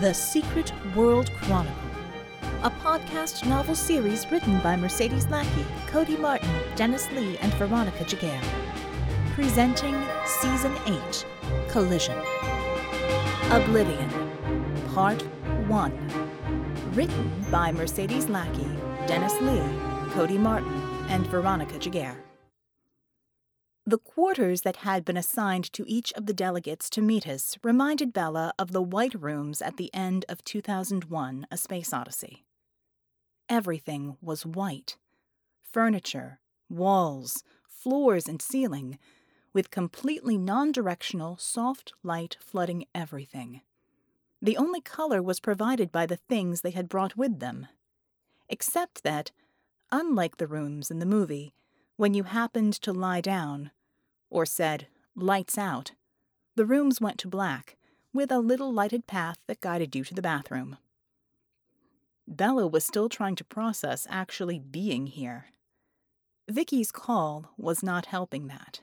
The Secret World Chronicle, a podcast novel series written by Mercedes Lackey, Cody Martin, Dennis Lee, and Veronica Giguere. Presenting Season 8 Collision. Oblivion, Part 1. Written by Mercedes Lackey, Dennis Lee, Cody Martin, and Veronica Giguere. The quarters that had been assigned to each of the delegates to meet us reminded Bella of the white rooms at the end of 2001 A Space Odyssey. Everything was white furniture, walls, floors, and ceiling, with completely non directional, soft light flooding everything. The only color was provided by the things they had brought with them. Except that, unlike the rooms in the movie, when you happened to lie down, or said, lights out, the rooms went to black, with a little lighted path that guided you to the bathroom. Bella was still trying to process actually being here. Vicky's call was not helping that.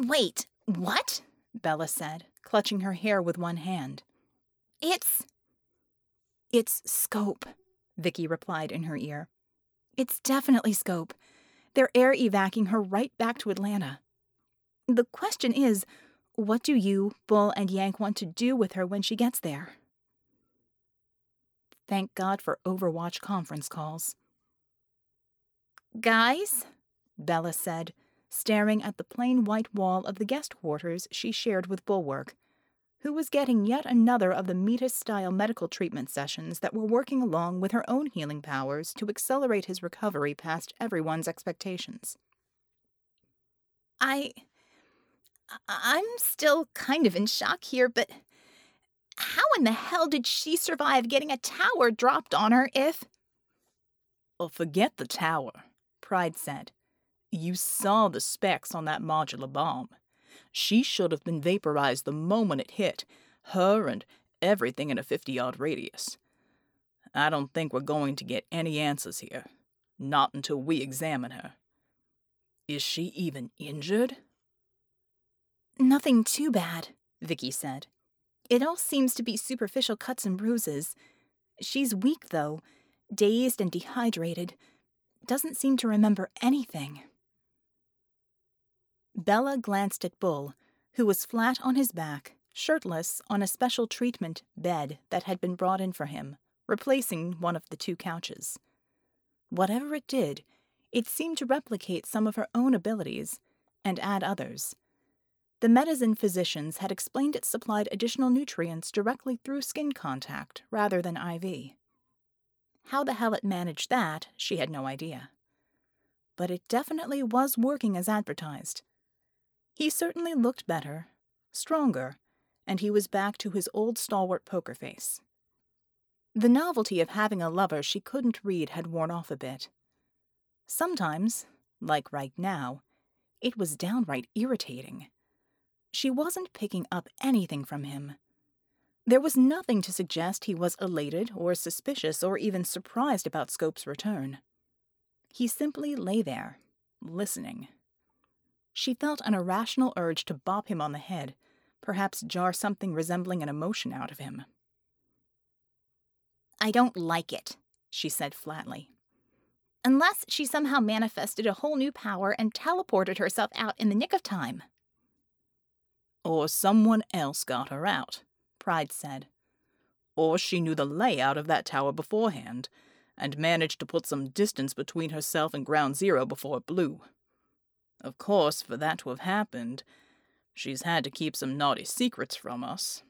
Wait, what? Bella said, clutching her hair with one hand. It's. It's Scope, Vicky replied in her ear. It's definitely Scope. They're air evacuating her right back to Atlanta. The question is, what do you, Bull, and Yank want to do with her when she gets there? Thank God for Overwatch conference calls. Guys, Bella said, staring at the plain white wall of the guest quarters she shared with Bulwark, who was getting yet another of the Metis style medical treatment sessions that were working along with her own healing powers to accelerate his recovery past everyone's expectations. I. I'm still kind of in shock here, but how in the hell did she survive getting a tower dropped on her if. Well, forget the tower, Pride said. You saw the specs on that modular bomb. She should have been vaporized the moment it hit, her and everything in a 50 yard radius. I don't think we're going to get any answers here. Not until we examine her. Is she even injured? Nothing too bad, Vicky said. It all seems to be superficial cuts and bruises. She's weak, though, dazed and dehydrated. Doesn't seem to remember anything. Bella glanced at Bull, who was flat on his back, shirtless, on a special treatment bed that had been brought in for him, replacing one of the two couches. Whatever it did, it seemed to replicate some of her own abilities and add others. The Metisian physicians had explained it supplied additional nutrients directly through skin contact rather than IV. How the hell it managed that, she had no idea. But it definitely was working as advertised. He certainly looked better, stronger, and he was back to his old stalwart poker face. The novelty of having a lover she couldn't read had worn off a bit. Sometimes, like right now, it was downright irritating. She wasn't picking up anything from him. There was nothing to suggest he was elated or suspicious or even surprised about Scope's return. He simply lay there, listening. She felt an irrational urge to bop him on the head, perhaps jar something resembling an emotion out of him. I don't like it, she said flatly. Unless she somehow manifested a whole new power and teleported herself out in the nick of time. Or someone else got her out, Pride said. Or she knew the layout of that tower beforehand and managed to put some distance between herself and Ground Zero before it blew. Of course, for that to have happened, she's had to keep some naughty secrets from us.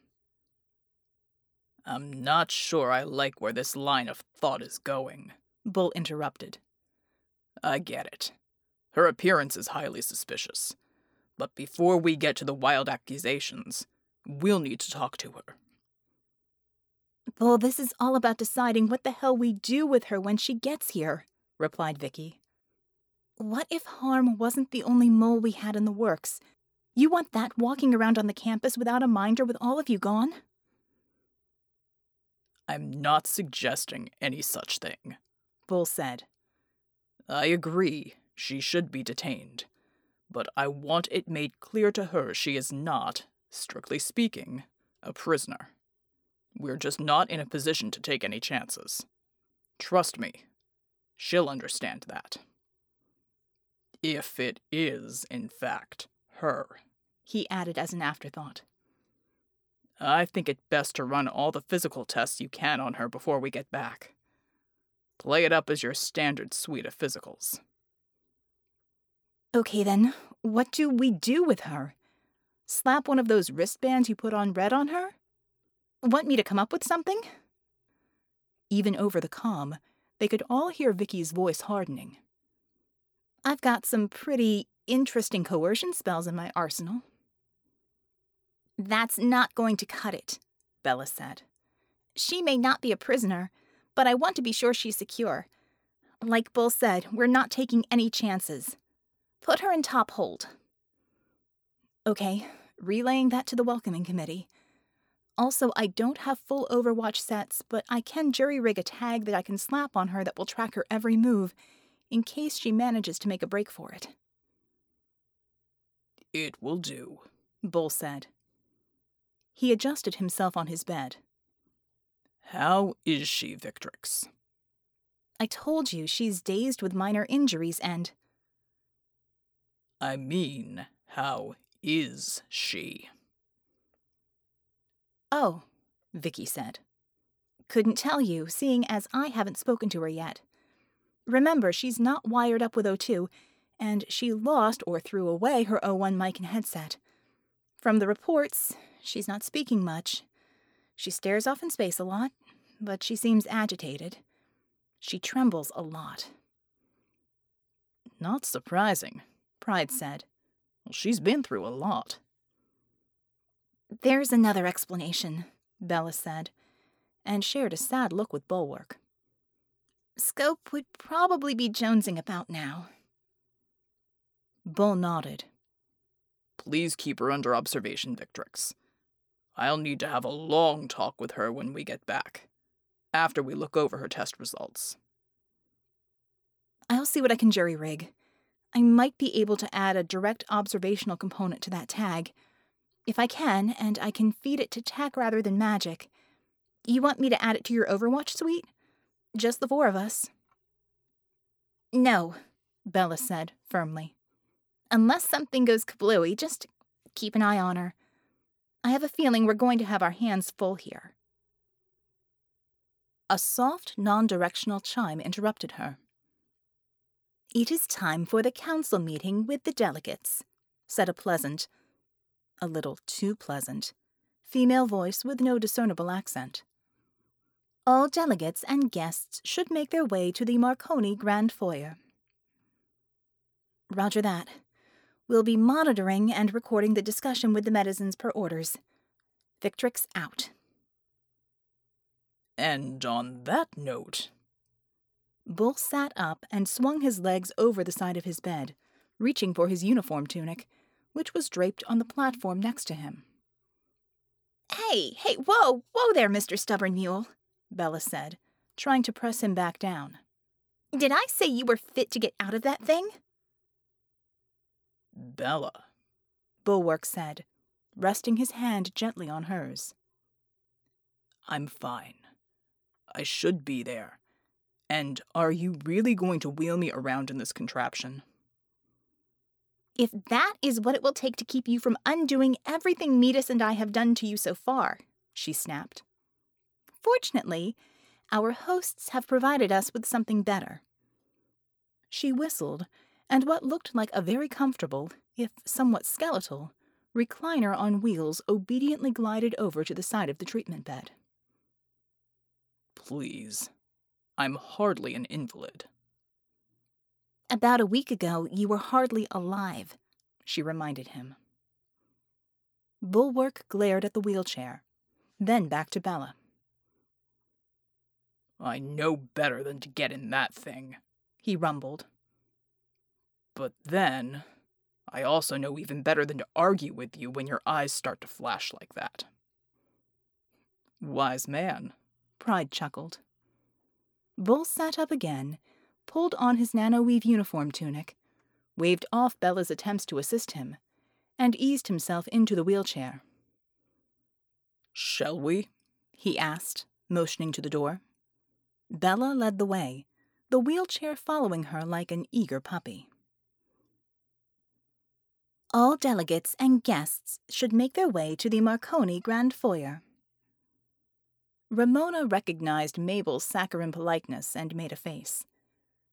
I'm not sure I like where this line of thought is going, Bull interrupted. I get it. Her appearance is highly suspicious. But before we get to the wild accusations, we'll need to talk to her. Bull, this is all about deciding what the hell we do with her when she gets here, replied Vicky. What if Harm wasn't the only mole we had in the works? You want that walking around on the campus without a minder with all of you gone? I'm not suggesting any such thing, Bull said. I agree, she should be detained. But I want it made clear to her she is not, strictly speaking, a prisoner. We're just not in a position to take any chances. Trust me, she'll understand that. If it is, in fact, her, he added as an afterthought. I think it best to run all the physical tests you can on her before we get back. Play it up as your standard suite of physicals. Okay, then, what do we do with her? Slap one of those wristbands you put on Red on her? Want me to come up with something? Even over the comm, they could all hear Vicky's voice hardening. I've got some pretty interesting coercion spells in my arsenal. That's not going to cut it, Bella said. She may not be a prisoner, but I want to be sure she's secure. Like Bull said, we're not taking any chances. Put her in top hold. Okay, relaying that to the welcoming committee. Also, I don't have full Overwatch sets, but I can jury rig a tag that I can slap on her that will track her every move, in case she manages to make a break for it. It will do, Bull said. He adjusted himself on his bed. How is she, Victrix? I told you she's dazed with minor injuries and. I mean, how is she? Oh, Vicky said. Couldn't tell you, seeing as I haven't spoken to her yet. Remember, she's not wired up with O2, and she lost or threw away her O1 mic and headset. From the reports, she's not speaking much. She stares off in space a lot, but she seems agitated. She trembles a lot. Not surprising, Pride said. Well, she's been through a lot. There's another explanation, Bella said, and shared a sad look with Bulwark. Scope would probably be jonesing about now. Bull nodded. Please keep her under observation, Victrix. I'll need to have a long talk with her when we get back, after we look over her test results. I'll see what I can jury rig. I might be able to add a direct observational component to that tag if I can, and I can feed it to tech rather than magic. You want me to add it to your Overwatch suite? Just the four of us. No, Bella said firmly. Unless something goes kablooey, just keep an eye on her. I have a feeling we're going to have our hands full here. A soft, non directional chime interrupted her. It is time for the council meeting with the delegates, said a pleasant, a little too pleasant, female voice with no discernible accent. All delegates and guests should make their way to the Marconi Grand Foyer. Roger that. We'll be monitoring and recording the discussion with the Metisians per orders. Victrix out. And on that note. Bull sat up and swung his legs over the side of his bed, reaching for his uniform tunic which was draped on the platform next to him. Hey, hey, whoa, whoa there, Mr. Stubborn Mule, Bella said, trying to press him back down. Did I say you were fit to get out of that thing? Bella, Bulwark said, resting his hand gently on hers. I'm fine. I should be there. And are you really going to wheel me around in this contraption? If that is what it will take to keep you from undoing everything Metis and I have done to you so far, she snapped. Fortunately, our hosts have provided us with something better. She whistled, and what looked like a very comfortable, if somewhat skeletal, recliner on wheels obediently glided over to the side of the treatment bed. Please. I'm hardly an invalid. About a week ago, you were hardly alive, she reminded him. Bulwark glared at the wheelchair, then back to Bella. I know better than to get in that thing, he rumbled. But then, I also know even better than to argue with you when your eyes start to flash like that. Wise man, Pride chuckled. Bull sat up again pulled on his nanoweave uniform tunic, waved off Bella's attempts to assist him, and eased himself into the wheelchair. Shall we? he asked, motioning to the door. Bella led the way, the wheelchair following her like an eager puppy. All delegates and guests should make their way to the Marconi Grand Foyer. Ramona recognized Mabel's saccharine politeness and made a face.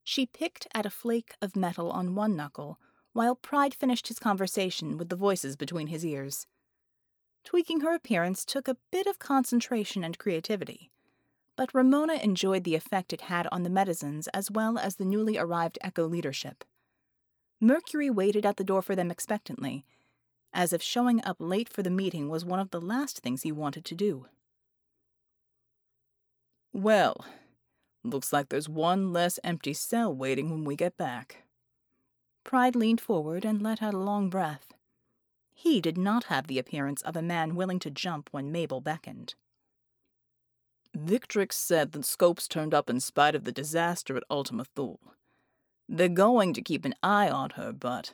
She picked at a flake of metal on one knuckle, while Pride finished his conversation with the voices between his ears. Tweaking her appearance took a bit of concentration and creativity, but Ramona enjoyed the effect it had on the Metisians as well as the newly arrived Echo leadership. Mercury waited at the door for them expectantly, as if showing up late for the meeting was one of the last things he wanted to do. Well, looks like there's one less empty cell waiting when we get back. Pride leaned forward and let out a long breath. He did not have the appearance of a man willing to jump when Mabel beckoned. Victrix said that Scopes turned up in spite of the disaster at Ultima Thule. They're going to keep an eye on her, but.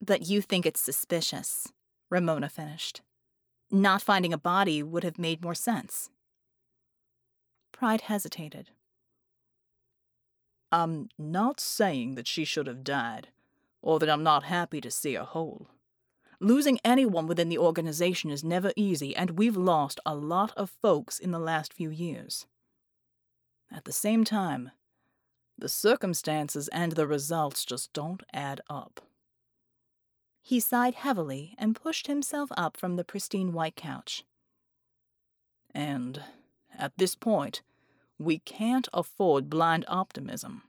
But you think it's suspicious, Ramona finished. Not finding a body would have made more sense. Pride hesitated. I'm not saying that she should have died, or that I'm not happy to see her whole. Losing anyone within the organization is never easy, and we've lost a lot of folks in the last few years. At the same time, the circumstances and the results just don't add up. He sighed heavily and pushed himself up from the pristine white couch. And at this point, we can't afford blind optimism.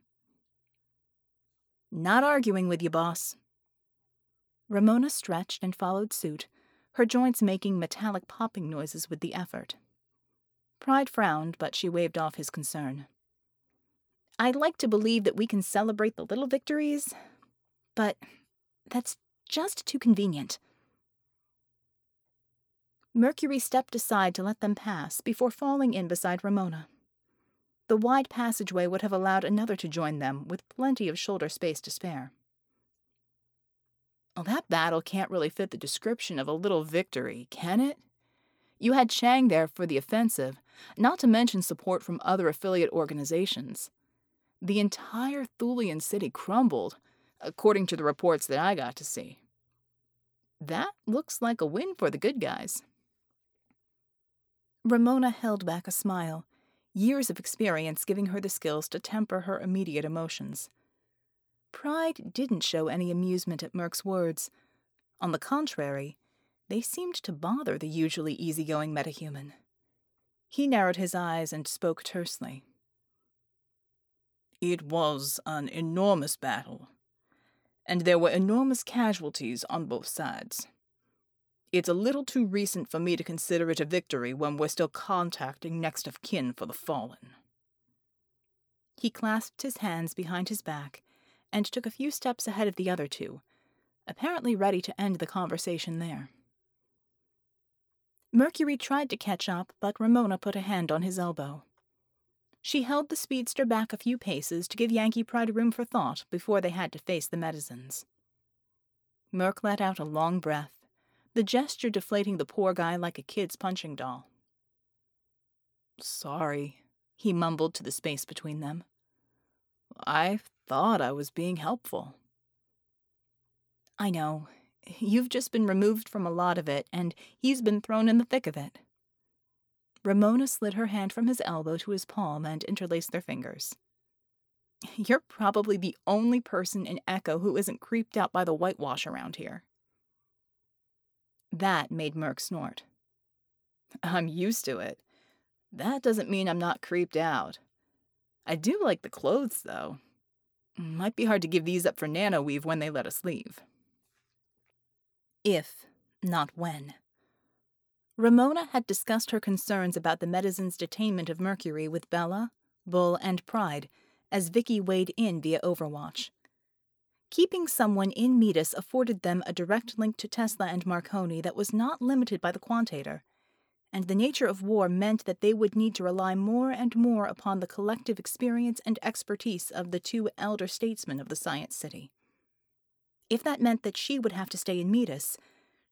Not arguing with you, boss. Ramona stretched and followed suit, her joints making metallic popping noises with the effort. Pride frowned, but she waved off his concern. I'd like to believe that we can celebrate the little victories, but that's just too convenient. Mercury stepped aside to let them pass before falling in beside Ramona. The wide passageway would have allowed another to join them, with plenty of shoulder space to spare. Well, that battle can't really fit the description of a little victory, can it? You had Chang there for the offensive, not to mention support from other affiliate organizations. The entire Thulian city crumbled, according to the reports that I got to see. That looks like a win for the good guys. Ramona held back a smile, years of experience giving her the skills to temper her immediate emotions. Pride didn't show any amusement at Merc's words. On the contrary, they seemed to bother the usually easygoing metahuman. He narrowed his eyes and spoke tersely. It was an enormous battle, and there were enormous casualties on both sides. It's a little too recent for me to consider it a victory when we're still contacting next of kin for the fallen. He clasped his hands behind his back and took a few steps ahead of the other two, apparently ready to end the conversation there. Mercury tried to catch up, but Ramona put a hand on his elbow. She held the speedster back a few paces to give Yankee Pride room for thought before they had to face the Metisians. Merc let out a long breath, the gesture deflating the poor guy like a kid's punching doll. Sorry, he mumbled to the space between them. I thought I was being helpful. I know. You've just been removed from a lot of it, and he's been thrown in the thick of it. Ramona slid her hand from his elbow to his palm and interlaced their fingers. You're probably the only person in Echo who isn't creeped out by the whitewash around here. That made Merc snort. I'm used to it. That doesn't mean I'm not creeped out. I do like the clothes, though. Might be hard to give these up for Nanoweave when they let us leave. If, not when. Ramona had discussed her concerns about the Metisians' detainment of Mercury with Bella, Bull, and Pride as Vicky weighed in via Overwatch. Keeping someone in Metis afforded them a direct link to Tesla and Marconi that was not limited by the Quantator, and the nature of war meant that they would need to rely more and more upon the collective experience and expertise of the two elder statesmen of the Science City. If that meant that she would have to stay in Metis,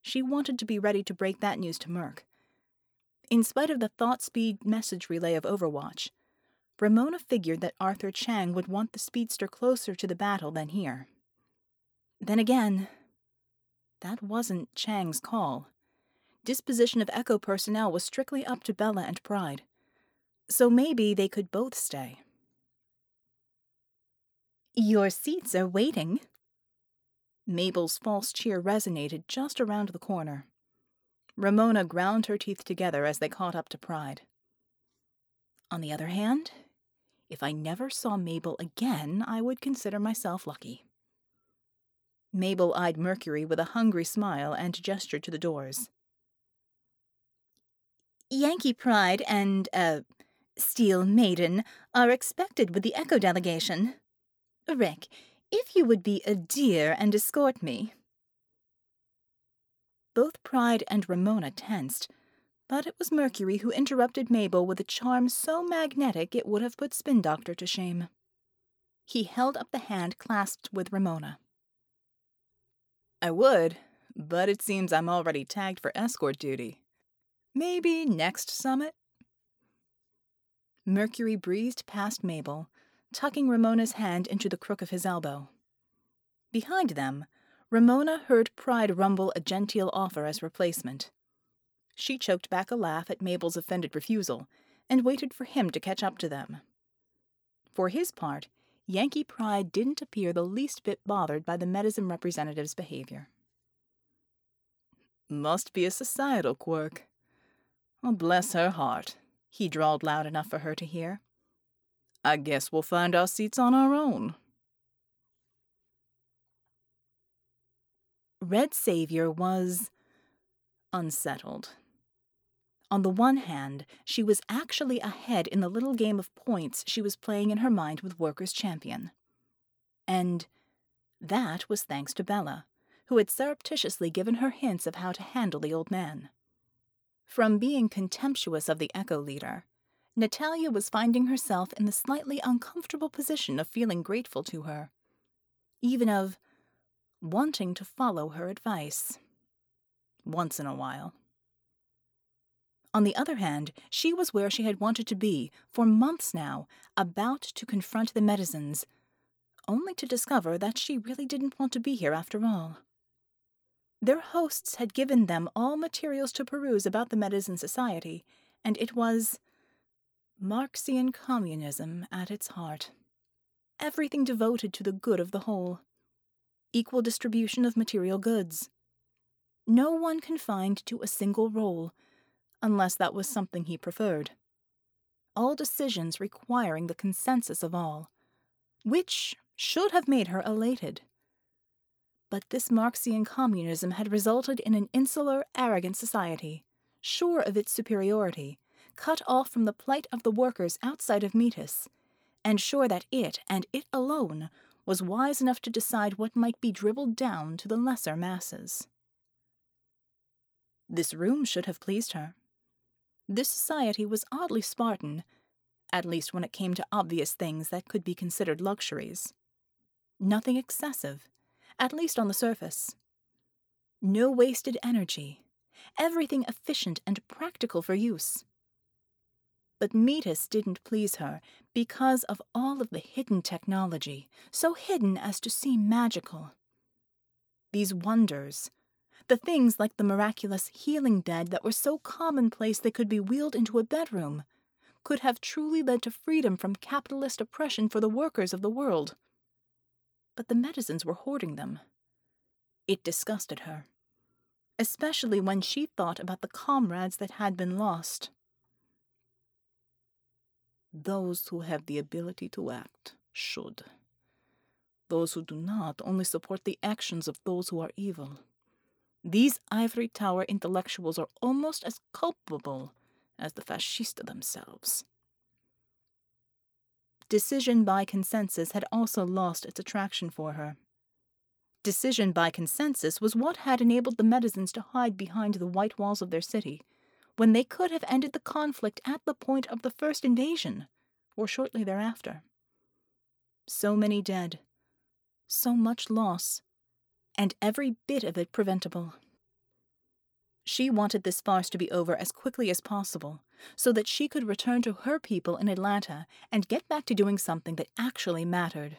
she wanted to be ready to break that news to Merc. In spite of the thought speed message relay of Overwatch, Ramona figured that Arthur Chang would want the speedster closer to the battle than here. Then again, that wasn't Chang's call. Disposition of Echo personnel was strictly up to Bella and Pride. So maybe they could both stay. Your seats are waiting. Mabel's false cheer resonated just around the corner. Ramona ground her teeth together as they caught up to Pride. On the other hand, if I never saw Mabel again, I would consider myself lucky. Mabel eyed Mercury with a hungry smile and gestured to the doors. Yankee Pride and, uh, Steel Maiden are expected with the Echo delegation. Rick, if you would be a dear and escort me. Both Pride and Ramona tensed, but it was Mercury who interrupted Mabel with a charm so magnetic it would have put Spin Doctor to shame. He held up the hand clasped with Ramona. I would, but it seems I'm already tagged for escort duty. Maybe next summit? Mercury breezed past Mabel, tucking Ramona's hand into the crook of his elbow. Behind them, Ramona heard Pride rumble a genteel offer as replacement. She choked back a laugh at Mabel's offended refusal and waited for him to catch up to them. For his part, Yankee Pride didn't appear the least bit bothered by the Metisian representative's behavior. Must be a societal quirk. Oh, bless her heart, he drawled loud enough for her to hear. I guess we'll find our seats on our own. Red Savior was unsettled. On the one hand, she was actually ahead in the little game of points she was playing in her mind with Workers' Champion. And that was thanks to Bella, who had surreptitiously given her hints of how to handle the old man. From being contemptuous of the Echo leader, Natalia was finding herself in the slightly uncomfortable position of feeling grateful to her, even of wanting to follow her advice. Once in a while. On the other hand, she was where she had wanted to be for months now, about to confront the Metisians, only to discover that she really didn't want to be here after all. Their hosts had given them all materials to peruse about the Metisian Society, and it was Marxian communism at its heart. Everything devoted to the good of the whole. Equal distribution of material goods. No one confined to a single role unless that was something he preferred. All decisions requiring the consensus of all, which should have made her elated. But this Marxian communism had resulted in an insular, arrogant society, sure of its superiority, cut off from the plight of the workers outside of Metis, and sure that it, and it alone, was wise enough to decide what might be dribbled down to the lesser masses. This room should have pleased her. This society was oddly Spartan, at least when it came to obvious things that could be considered luxuries. Nothing excessive, at least on the surface. No wasted energy, everything efficient and practical for use. But Metis didn't please her because of all of the hidden technology, so hidden as to seem magical. These wonders, the things like the miraculous healing bed that were so commonplace they could be wheeled into a bedroom, could have truly led to freedom from capitalist oppression for the workers of the world. But the Metisians were hoarding them. It disgusted her, especially when she thought about the comrades that had been lost. Those who have the ability to act should. Those who do not only support the actions of those who are evil. These ivory tower intellectuals are almost as culpable as the fascista themselves. Decision by consensus had also lost its attraction for her. Decision by consensus was what had enabled the Metisians to hide behind the white walls of their city, when they could have ended the conflict at the point of the first invasion, or shortly thereafter. So many dead, so much loss, and every bit of it preventable. She wanted this farce to be over as quickly as possible, so that she could return to her people in Atlanta and get back to doing something that actually mattered.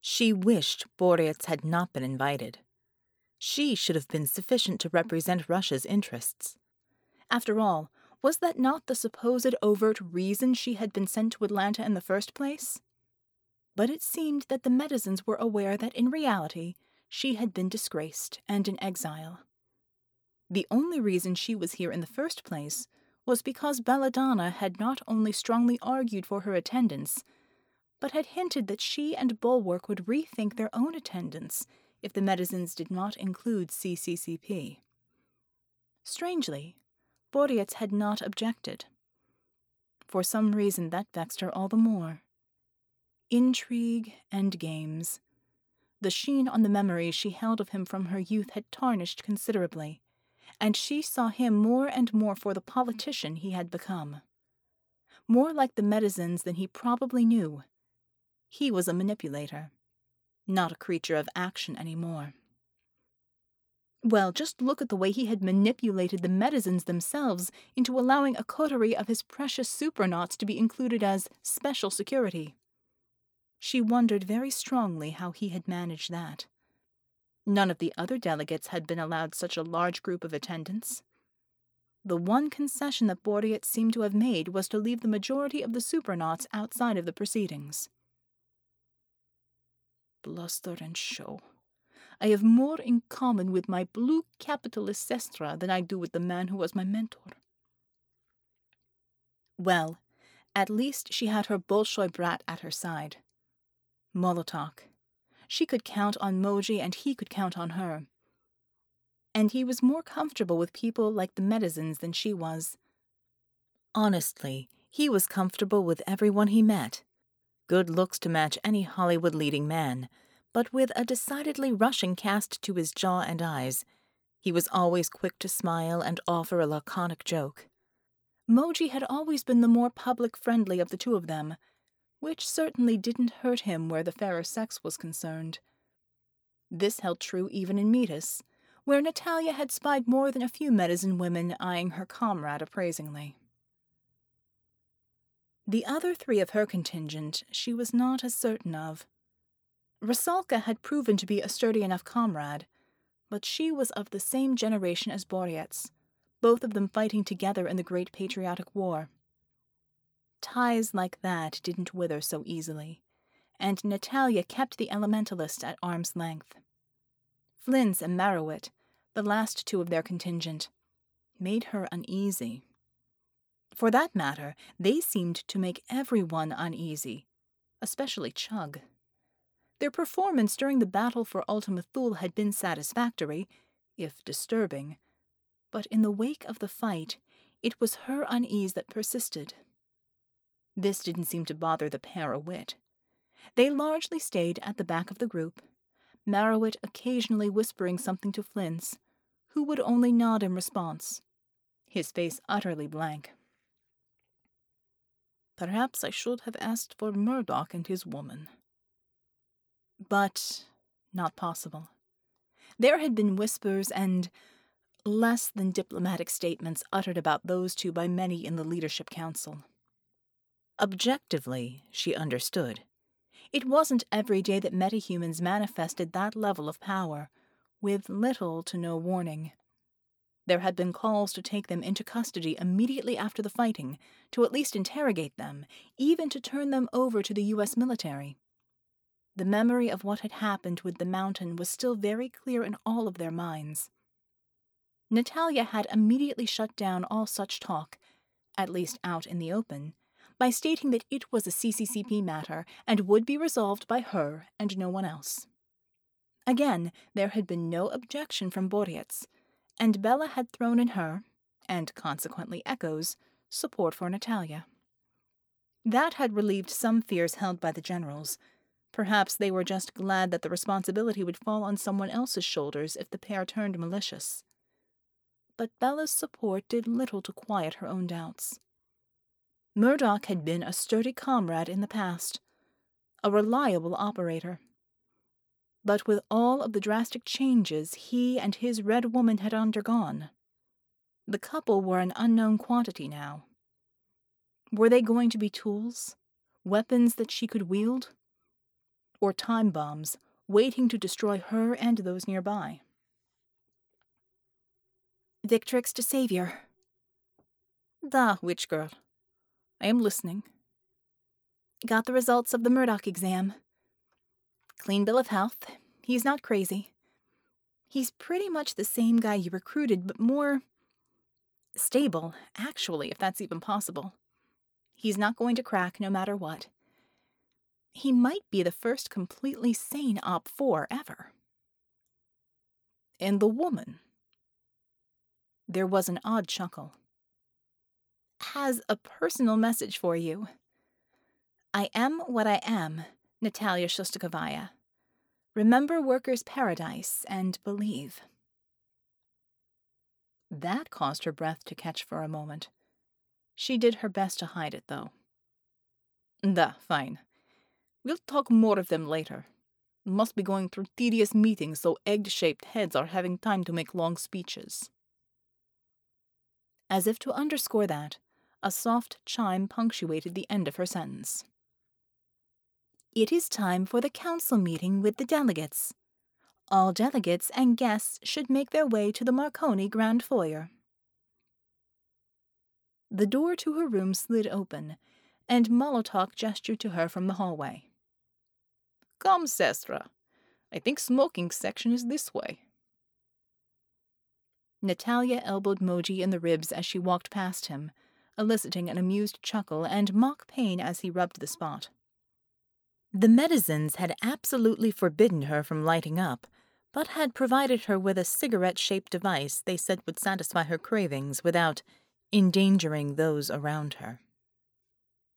She wished Boreas had not been invited. She should have been sufficient to represent Russia's interests. After all, was that not the supposed overt reason she had been sent to Atlanta in the first place? But it seemed that the Metisians were aware that in reality she had been disgraced and in exile. The only reason she was here in the first place was because Belladonna had not only strongly argued for her attendance, but had hinted that she and Bulwark would rethink their own attendance if the Metisians did not include CCCP. Strangely, Boreas had not objected. For some reason, that vexed her all the more. Intrigue and games. The sheen on the memories she held of him from her youth had tarnished considerably, and she saw him more and more for the politician he had become. More like the Metisians than he probably knew. He was a manipulator, not a creature of action any more. Well, just look at the way he had manipulated the Metisians themselves into allowing a coterie of his precious supernauts to be included as special security. She wondered very strongly how he had managed that. None of the other delegates had been allowed such a large group of attendants. The one concession that Boreas seemed to have made was to leave the majority of the supernauts outside of the proceedings. Bluster and show. I have more in common with my blue capitalist sestra than I do with the man who was my mentor. Well, at least she had her Bolshoi brat at her side. Molotok. She could count on Moji and he could count on her. And he was more comfortable with people like the Metisians than she was. Honestly, he was comfortable with everyone he met. Good looks to match any Hollywood leading man, but with a decidedly Russian cast to his jaw and eyes. He was always quick to smile and offer a laconic joke. Moji had always been the more public friendly of the two of them, which certainly didn't hurt him where the fairer sex was concerned. This held true even in Metis, where Natalia had spied more than a few Metisian women eyeing her comrade appraisingly. The other three of her contingent she was not as certain of. Rusalka had proven to be a sturdy enough comrade, but she was of the same generation as Boreas, both of them fighting together in the Great Patriotic War. Ties like that didn't wither so easily, and Natalia kept the elementalist at arm's length. Flins and Marrowit, the last two of their contingent, made her uneasy. For that matter, they seemed to make everyone uneasy, especially Chug. Their performance during the battle for Ultima Thule had been satisfactory, if disturbing, but in the wake of the fight, it was her unease that persisted. This didn't seem to bother the pair a whit. They largely stayed at the back of the group, Marrowit occasionally whispering something to Flint's, who would only nod in response, his face utterly blank. Perhaps I should have asked for Murdoch and his woman, but not possible. There had been whispers and less than diplomatic statements uttered about those two by many in the Leadership Council. Objectively, she understood. It wasn't every day that metahumans manifested that level of power, with little to no warning. There had been calls to take them into custody immediately after the fighting, to at least interrogate them, even to turn them over to the U.S. military. The memory of what had happened with the mountain was still very clear in all of their minds. Natalia had immediately shut down all such talk, at least out in the open, by stating that it was a CCCP matter and would be resolved by her and no one else. Again, there had been no objection from Boreas, and Bella had thrown in her, and consequently Echo's, support for Natalia. That had relieved some fears held by the generals, Perhaps they were just glad that the responsibility would fall on someone else's shoulders if the pair turned malicious. But Bella's support did little to quiet her own doubts. Murdoch had been a sturdy comrade in the past, a reliable operator. but with all of the drastic changes he and his red woman had undergone. The couple were an unknown quantity now. Were they going to be tools? Weapons that she could wield? Or time bombs waiting to destroy her and those nearby? Victrix to Savior. Da, witch girl. I am listening. Got the results of the Murdoch exam. Clean bill of health. He's not crazy. He's pretty much the same guy you recruited, but more stable, actually, if that's even possible. He's not going to crack no matter what. He might be the first completely sane Op 4 ever. And the woman? There was an odd chuckle. Has a personal message for you. I am what I am, Natalia Shostakovaya. Remember Workers' Paradise and believe. That caused her breath to catch for a moment. She did her best to hide it, though. Da, fine. We'll talk more of them later. Must be going through tedious meetings, so egg shaped heads are having time to make long speeches. As if to underscore that, a soft chime punctuated the end of her sentence. It is time for the council meeting with the delegates. All delegates and guests should make their way to the Marconi Grand Foyer. The door to her room slid open, and Molotok gestured to her from the hallway. Come, Sestra. I think smoking section is this way. Natalia elbowed Moji in the ribs as she walked past him, eliciting an amused chuckle and mock pain as he rubbed the spot. The Metisians had absolutely forbidden her from lighting up, but had provided her with a cigarette shaped device they said would satisfy her cravings without endangering those around her.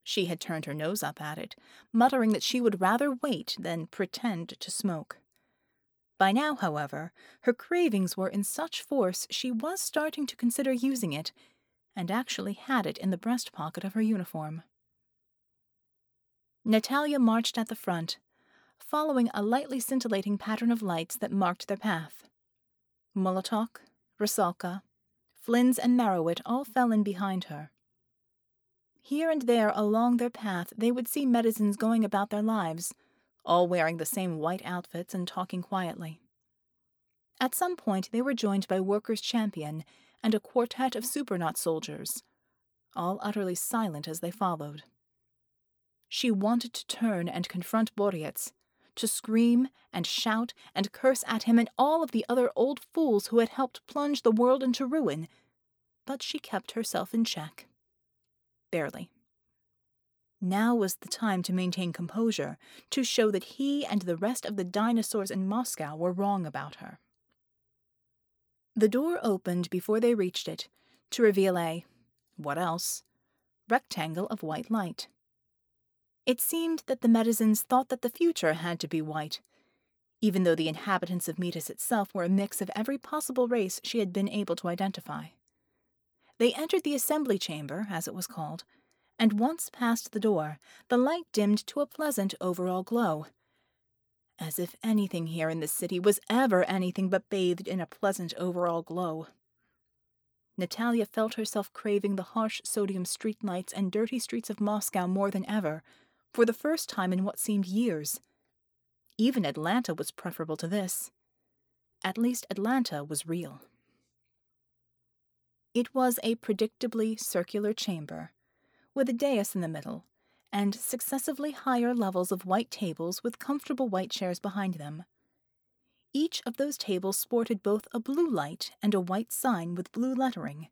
She had turned her nose up at it, muttering that she would rather wait than pretend to smoke. By now, however, her cravings were in such force she was starting to consider using it, and actually had it in the breast pocket of her uniform. Natalia marched at the front, following a lightly scintillating pattern of lights that marked their path. Molotok, Rusalka, Flynn's, and Marrowit all fell in behind her. Here and there along their path they would see Metisians going about their lives, all wearing the same white outfits and talking quietly. At some point they were joined by Workers' Champion and a quartet of Supernaut soldiers, all utterly silent as they followed. She wanted to turn and confront Boreas, to scream and shout and curse at him and all of the other old fools who had helped plunge the world into ruin, but she kept herself in check. Barely. Now was the time to maintain composure, to show that he and the rest of the dinosaurs in Moscow were wrong about her. The door opened before they reached it, to reveal a what else? rectangle of white light. It seemed that the Metisians thought that the future had to be white, even though the inhabitants of Metis itself were a mix of every possible race she had been able to identify. They entered the assembly chamber, as it was called, and once past the door, the light dimmed to a pleasant overall glow. As if anything here in the city was ever anything but bathed in a pleasant overall glow. Natalia felt herself craving the harsh sodium streetlights and dirty streets of Moscow more than ever, for the first time in what seemed years. Even Atlanta was preferable to this. At least Atlanta was real. It was a predictably circular chamber, with a dais in the middle, and successively higher levels of white tables with comfortable white chairs behind them. Each of those tables sported both a blue light and a white sign with blue lettering,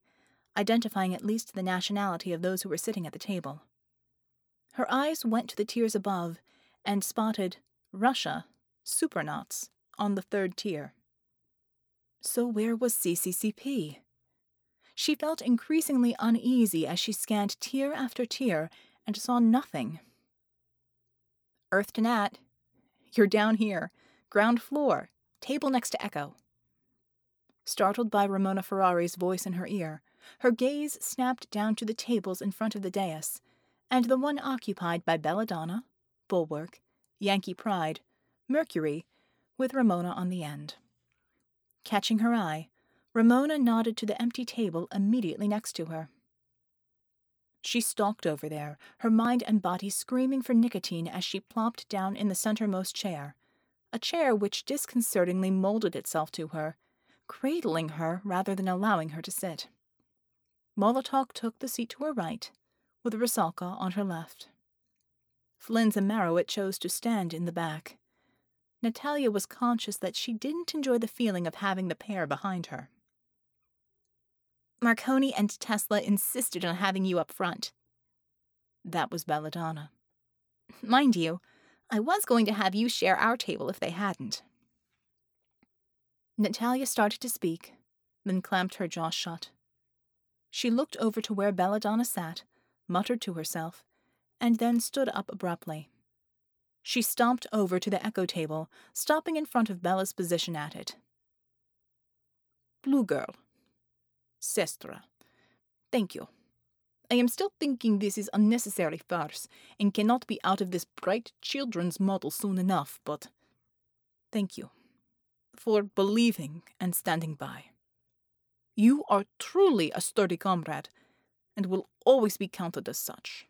identifying at least the nationality of those who were sitting at the table. Her eyes went to the tiers above and spotted Russia, Supernauts, on the third tier. So where was CCCP? She felt increasingly uneasy as she scanned tier after tier and saw nothing. Earth to Nat. You're down here. Ground floor. Table next to Echo. Startled by Ramona Ferrari's voice in her ear, her gaze snapped down to the tables in front of the dais and the one occupied by Belladonna, Bulwark, Yankee Pride, Mercury, with Ramona on the end. Catching her eye, Ramona nodded to the empty table immediately next to her. She stalked over there, her mind and body screaming for nicotine as she plopped down in the centermost chair, a chair which disconcertingly molded itself to her, cradling her rather than allowing her to sit. Molotok took the seat to her right, with Rusalka on her left. Flins and Marrowit chose to stand in the back. Natalia was conscious that she didn't enjoy the feeling of having the pair behind her. Marconi and Tesla insisted on having you up front. That was Belladonna. Mind you, I was going to have you share our table if they hadn't. Natalia started to speak, then clamped her jaw shut. She looked over to where Belladonna sat, muttered to herself, and then stood up abruptly. She stomped over to the echo table, stopping in front of Bella's position at it. Blue girl, Sestra. Thank you. I am still thinking this is unnecessary farce and cannot be out of this bright children's model soon enough, but thank you for believing and standing by. You are truly a sturdy comrade and will always be counted as such.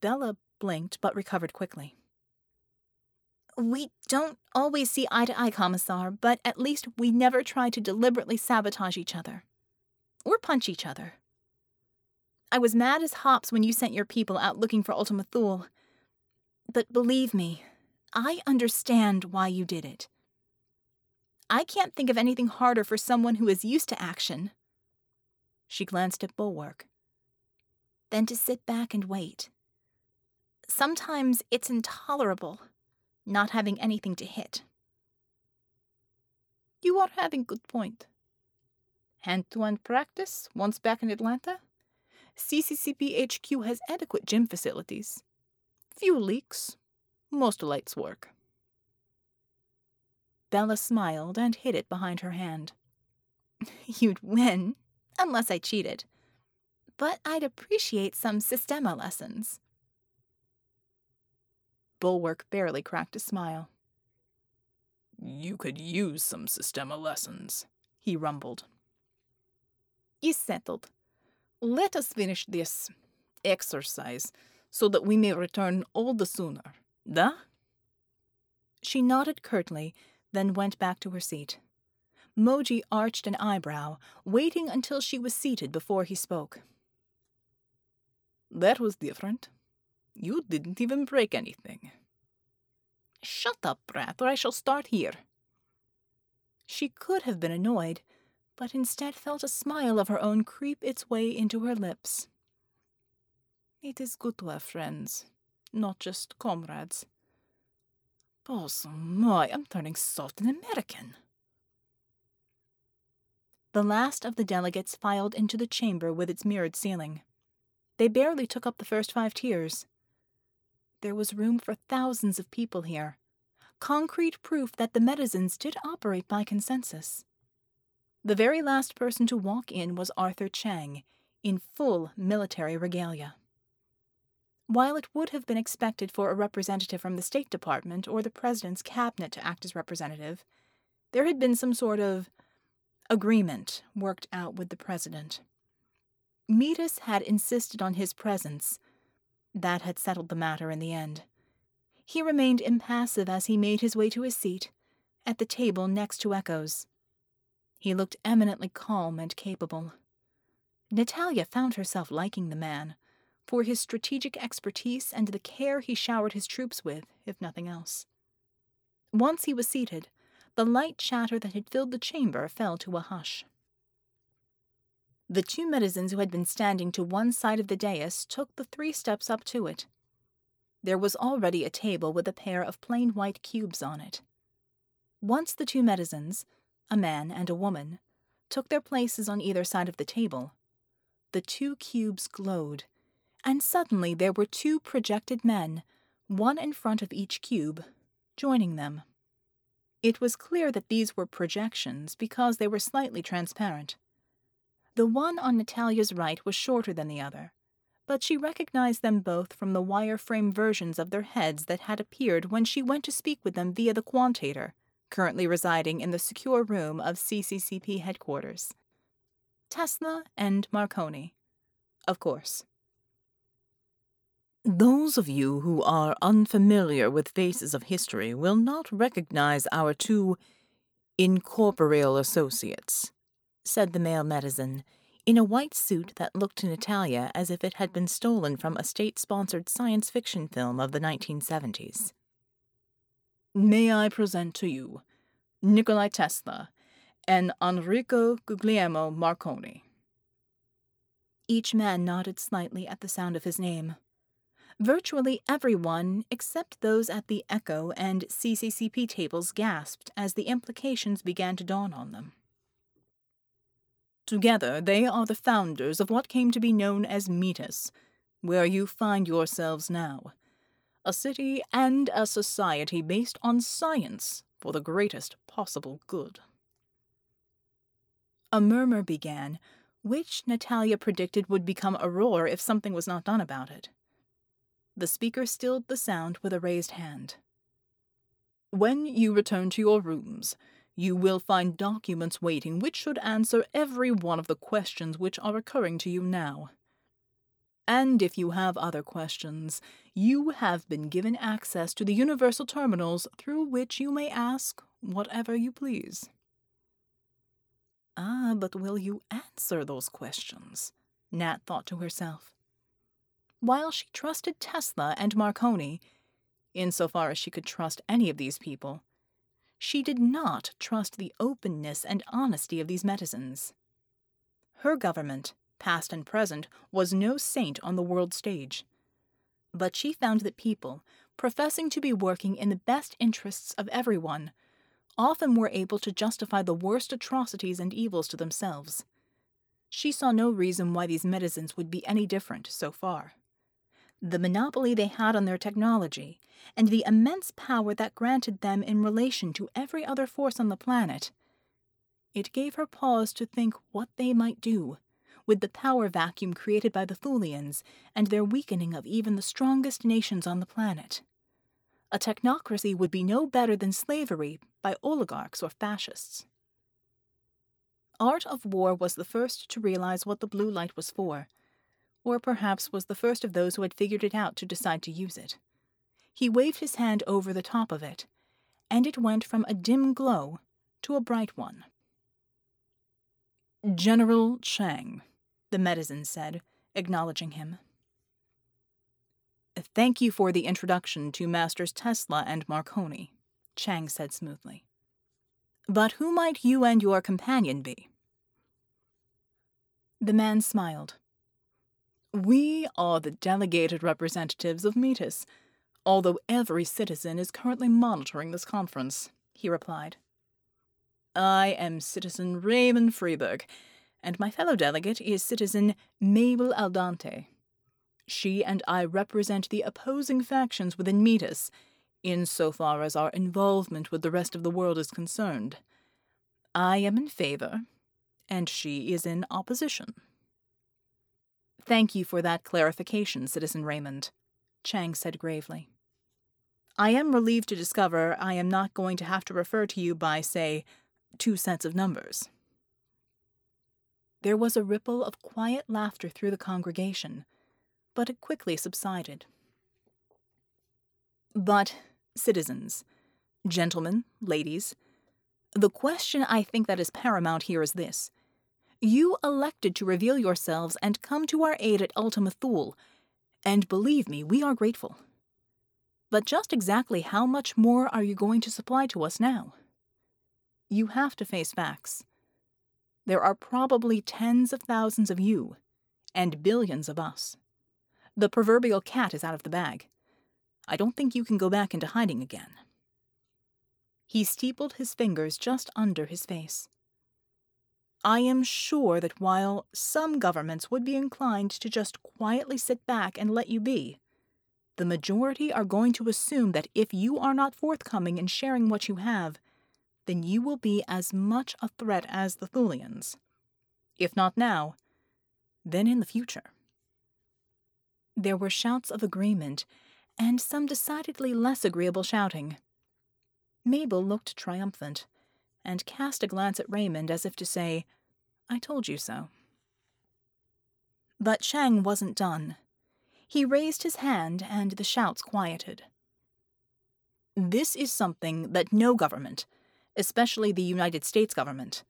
Bella blinked but recovered quickly. We don't always see eye to eye, Commissar, but at least we never try to deliberately sabotage each other. Or punch each other. I was mad as hops when you sent your people out looking for Ultima Thule. But believe me, I understand why you did it. I can't think of anything harder for someone who is used to action. She glanced at Bulwark. Than to sit back and wait. Sometimes it's intolerable not having anything to hit. You are having good point. Hand-to-hand practice once back in Atlanta? CCCP HQ has adequate gym facilities. Few leaks. Most lights work. Bella smiled and hid it behind her hand. You'd win, unless I cheated. But I'd appreciate some Systema lessons. Bulwark barely cracked a smile. You could use some Systema lessons, he rumbled. Is settled. Let us finish this exercise so that we may return all the sooner. Da? She nodded curtly, then went back to her seat. Moji arched an eyebrow, waiting until she was seated before he spoke. That was different. You didn't even break anything. Shut up, brat, or I shall start here. She could have been annoyed, but instead felt a smile of her own creep its way into her lips. It is good to have friends, not just comrades. Oh, my, I'm turning soft and American. The last of the delegates filed into the chamber with its mirrored ceiling. They barely took up the first five tiers. There was room for thousands of people here. Concrete proof that the Metisians did operate by consensus. The very last person to walk in was Arthur Chang, in full military regalia. While it would have been expected for a representative from the State Department or the President's cabinet to act as representative, there had been some sort of agreement worked out with the President. Metis had insisted on his presence, that had settled the matter in the end. He remained impassive as he made his way to his seat, at the table next to Echo's. He looked eminently calm and capable. Natalia found herself liking the man, for his strategic expertise and the care he showered his troops with, if nothing else. Once he was seated, the light chatter that had filled the chamber fell to a hush. The two Metisians who had been standing to one side of the dais took the three steps up to it. There was already a table with a pair of plain white cubes on it. Once the two Metisians, a man and a woman, took their places on either side of the table, the two cubes glowed, and suddenly there were two projected men, one in front of each cube, joining them. It was clear that these were projections because they were slightly transparent. The one on Natalia's right was shorter than the other, but she recognized them both from the wireframe versions of their heads that had appeared when she went to speak with them via the Quantator, currently residing in the secure room of CCCP headquarters. Tesla and Marconi. Of course. Those of you who are unfamiliar with faces of history will not recognize our two incorporeal associates, said the male Metisian, in a white suit that looked to Natalia as if it had been stolen from a state sponsored science fiction film of the 1970s. May I present to you Nikolai Tesla and Enrico Guglielmo Marconi? Each man nodded slightly at the sound of his name. Virtually everyone, except those at the Echo and CCCP tables, gasped as the implications began to dawn on them. Together, they are the founders of what came to be known as Metis, where you find yourselves now. A city and a society based on science for the greatest possible good. A murmur began, which Natalia predicted would become a roar if something was not done about it. The speaker stilled the sound with a raised hand. When you return to your rooms, you will find documents waiting which should answer every one of the questions which are occurring to you now. And if you have other questions, you have been given access to the universal terminals through which you may ask whatever you please. Ah, but will you answer those questions? Nat thought to herself. While she trusted Tesla and Marconi, insofar as she could trust any of these people, she did not trust the openness and honesty of these Metisians. Her government, past and present, was no saint on the world stage. But she found that people, professing to be working in the best interests of everyone, often were able to justify the worst atrocities and evils to themselves. She saw no reason why these Metisians would be any different so far the monopoly they had on their technology, and the immense power that granted them in relation to every other force on the planet. It gave her pause to think what they might do with the power vacuum created by the Thulians and their weakening of even the strongest nations on the planet. A technocracy would be no better than slavery by oligarchs or fascists. Art of War was the first to realize what the blue light was for or perhaps was the first of those who had figured it out to decide to use it. He waved his hand over the top of it, and it went from a dim glow to a bright one. General Chang, the Metisian said, acknowledging him. Thank you for the introduction to Masters Tesla and Marconi, Chang said smoothly. But who might you and your companion be? The man smiled. We are the delegated representatives of Metis, although every citizen is currently monitoring this conference, he replied. I am citizen Raymond Freeberg, and my fellow delegate is citizen Mabel Aldante. She and I represent the opposing factions within Metis, insofar as our involvement with the rest of the world is concerned. I am in favor, and she is in opposition. Thank you for that clarification, Citizen Raymond, Chang said gravely. I am relieved to discover I am not going to have to refer to you by, say, two sets of numbers. There was a ripple of quiet laughter through the congregation, but it quickly subsided. But, citizens, gentlemen, ladies, the question I think that is paramount here is this you elected to reveal yourselves and come to our aid at Ultima Thule, and believe me, we are grateful. But just exactly how much more are you going to supply to us now? You have to face facts. There are probably tens of thousands of you, and billions of us. The proverbial cat is out of the bag. I don't think you can go back into hiding again. He steepled his fingers just under his face. I am sure that while some governments would be inclined to just quietly sit back and let you be, the majority are going to assume that if you are not forthcoming in sharing what you have, then you will be as much a threat as the Thulians. If not now, then in the future. There were shouts of agreement and some decidedly less agreeable shouting. Mabel looked triumphant and cast a glance at Raymond as if to say, I told you so. But Chang wasn't done. He raised his hand and the shouts quieted. This is something that no government, especially the United States government,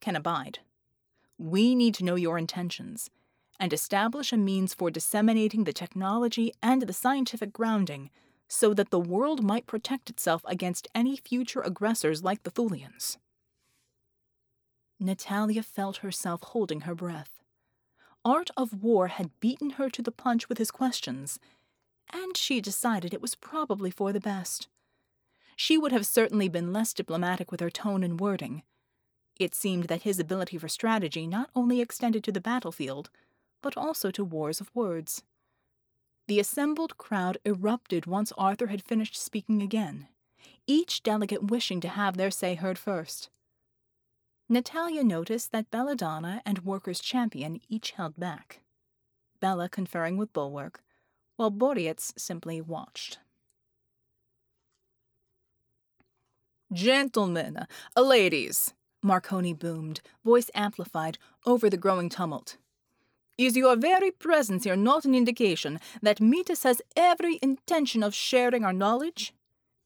can abide. We need to know your intentions and establish a means for disseminating the technology and the scientific grounding so that the world might protect itself against any future aggressors like the Thulians. Natalia felt herself holding her breath. Art of War had beaten her to the punch with his questions, and she decided it was probably for the best. She would have certainly been less diplomatic with her tone and wording. It seemed that his ability for strategy not only extended to the battlefield, but also to wars of words. The assembled crowd erupted once Arthur had finished speaking again, each delegate wishing to have their say heard first. Natalia noticed that Belladonna and Workers' Champion each held back, Bella conferring with Bulwark, while Boreas simply watched. Gentlemen, uh, ladies, Marconi boomed, voice amplified over the growing tumult. Is your very presence here not an indication that Metis has every intention of sharing our knowledge?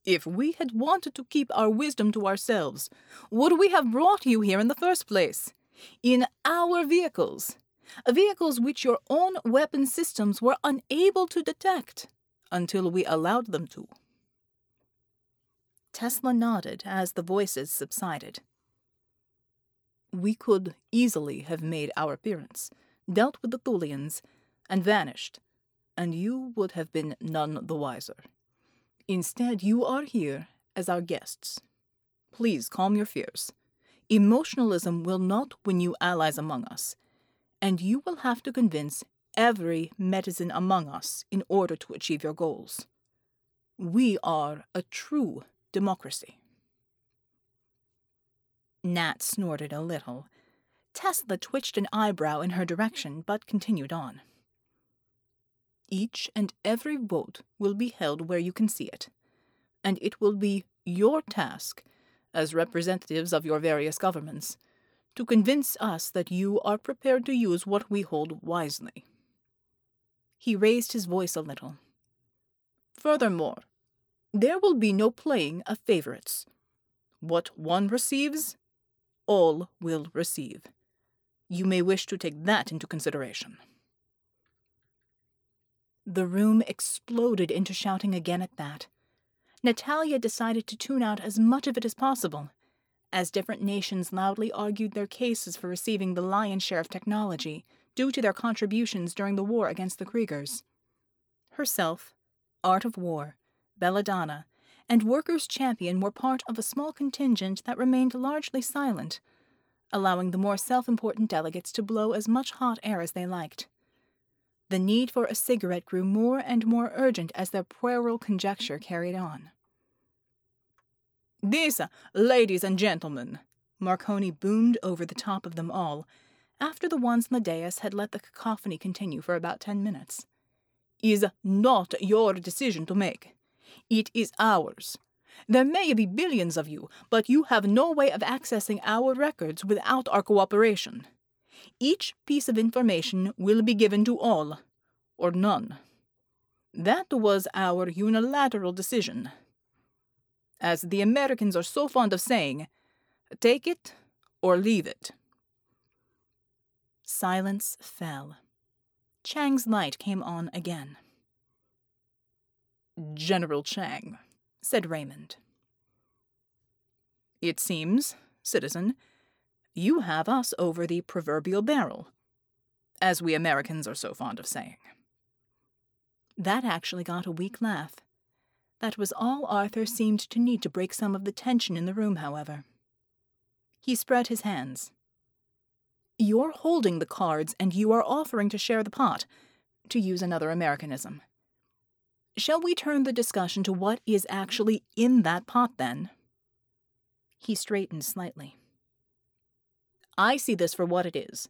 If we had wanted to keep our wisdom to ourselves, would we have brought you here in the first place? In our vehicles. Vehicles which your own weapon systems were unable to detect until we allowed them to. Tesla nodded as the voices subsided. We could easily have made our appearance, dealt with the Thulians, and vanished, and you would have been none the wiser. Instead, you are here as our guests. Please calm your fears. Emotionalism will not win you allies among us, and you will have to convince every Metisian among us in order to achieve your goals. We are a true democracy. Nat snorted a little. Tesla twitched an eyebrow in her direction, but continued on. Each and every vote will be held where you can see it, and it will be your task, as representatives of your various governments, to convince us that you are prepared to use what we hold wisely. He raised his voice a little. Furthermore, there will be no playing of favorites. What one receives, all will receive. You may wish to take that into consideration. The room exploded into shouting again at that. Natalia decided to tune out as much of it as possible, as different nations loudly argued their cases for receiving the lion's share of technology due to their contributions during the war against the Kriegers. Herself, Art of War, Belladonna, and Workers' Champion were part of a small contingent that remained largely silent, allowing the more self important delegates to blow as much hot air as they liked. The need for a cigarette grew more and more urgent as their puerile conjecture carried on. This, ladies and gentlemen, Marconi boomed over the top of them all, after the ones on the dais had let the cacophony continue for about ten minutes, is not your decision to make. It is ours. There may be billions of you, but you have no way of accessing our records without our cooperation. Each piece of information will be given to all, or none. That was our unilateral decision. As the Americans are so fond of saying, take it or leave it. Silence fell. Chang's light came on again. General Chang, said Raymond. It seems, citizen, you have us over the proverbial barrel, as we Americans are so fond of saying. That actually got a weak laugh. That was all Arthur seemed to need to break some of the tension in the room, however. He spread his hands. You're holding the cards, and you are offering to share the pot, to use another Americanism. Shall we turn the discussion to what is actually in that pot, then? He straightened slightly. I see this for what it is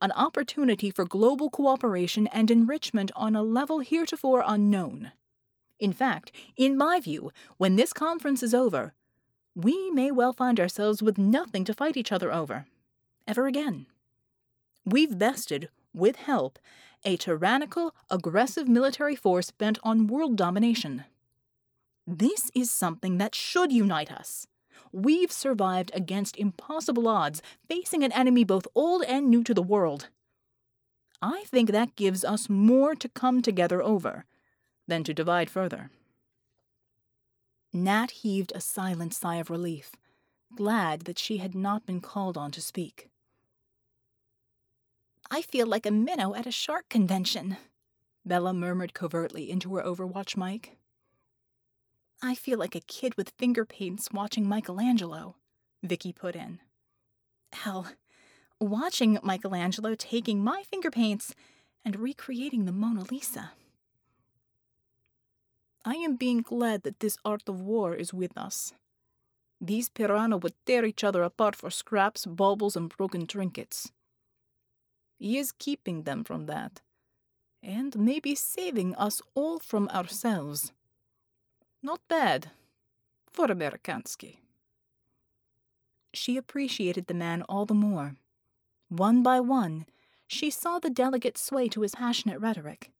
an opportunity for global cooperation and enrichment on a level heretofore unknown. In fact, in my view, when this conference is over, we may well find ourselves with nothing to fight each other over. Ever again. We've bested, with help, a tyrannical, aggressive military force bent on world domination. This is something that should unite us. We've survived against impossible odds, facing an enemy both old and new to the world. I think that gives us more to come together over than to divide further. Nat heaved a silent sigh of relief, glad that she had not been called on to speak. I feel like a minnow at a shark convention, Bella murmured covertly into her Overwatch mic. I feel like a kid with finger paints watching Michelangelo, Vicky put in. Hell, watching Michelangelo taking my finger paints and recreating the Mona Lisa. I am being glad that this art of war is with us. These piranha would tear each other apart for scraps, baubles, and broken trinkets. He is keeping them from that, and maybe saving us all from ourselves. Not bad for Amerikansky. She appreciated the man all the more. One by one, she saw the delegate sway to his passionate rhetoric.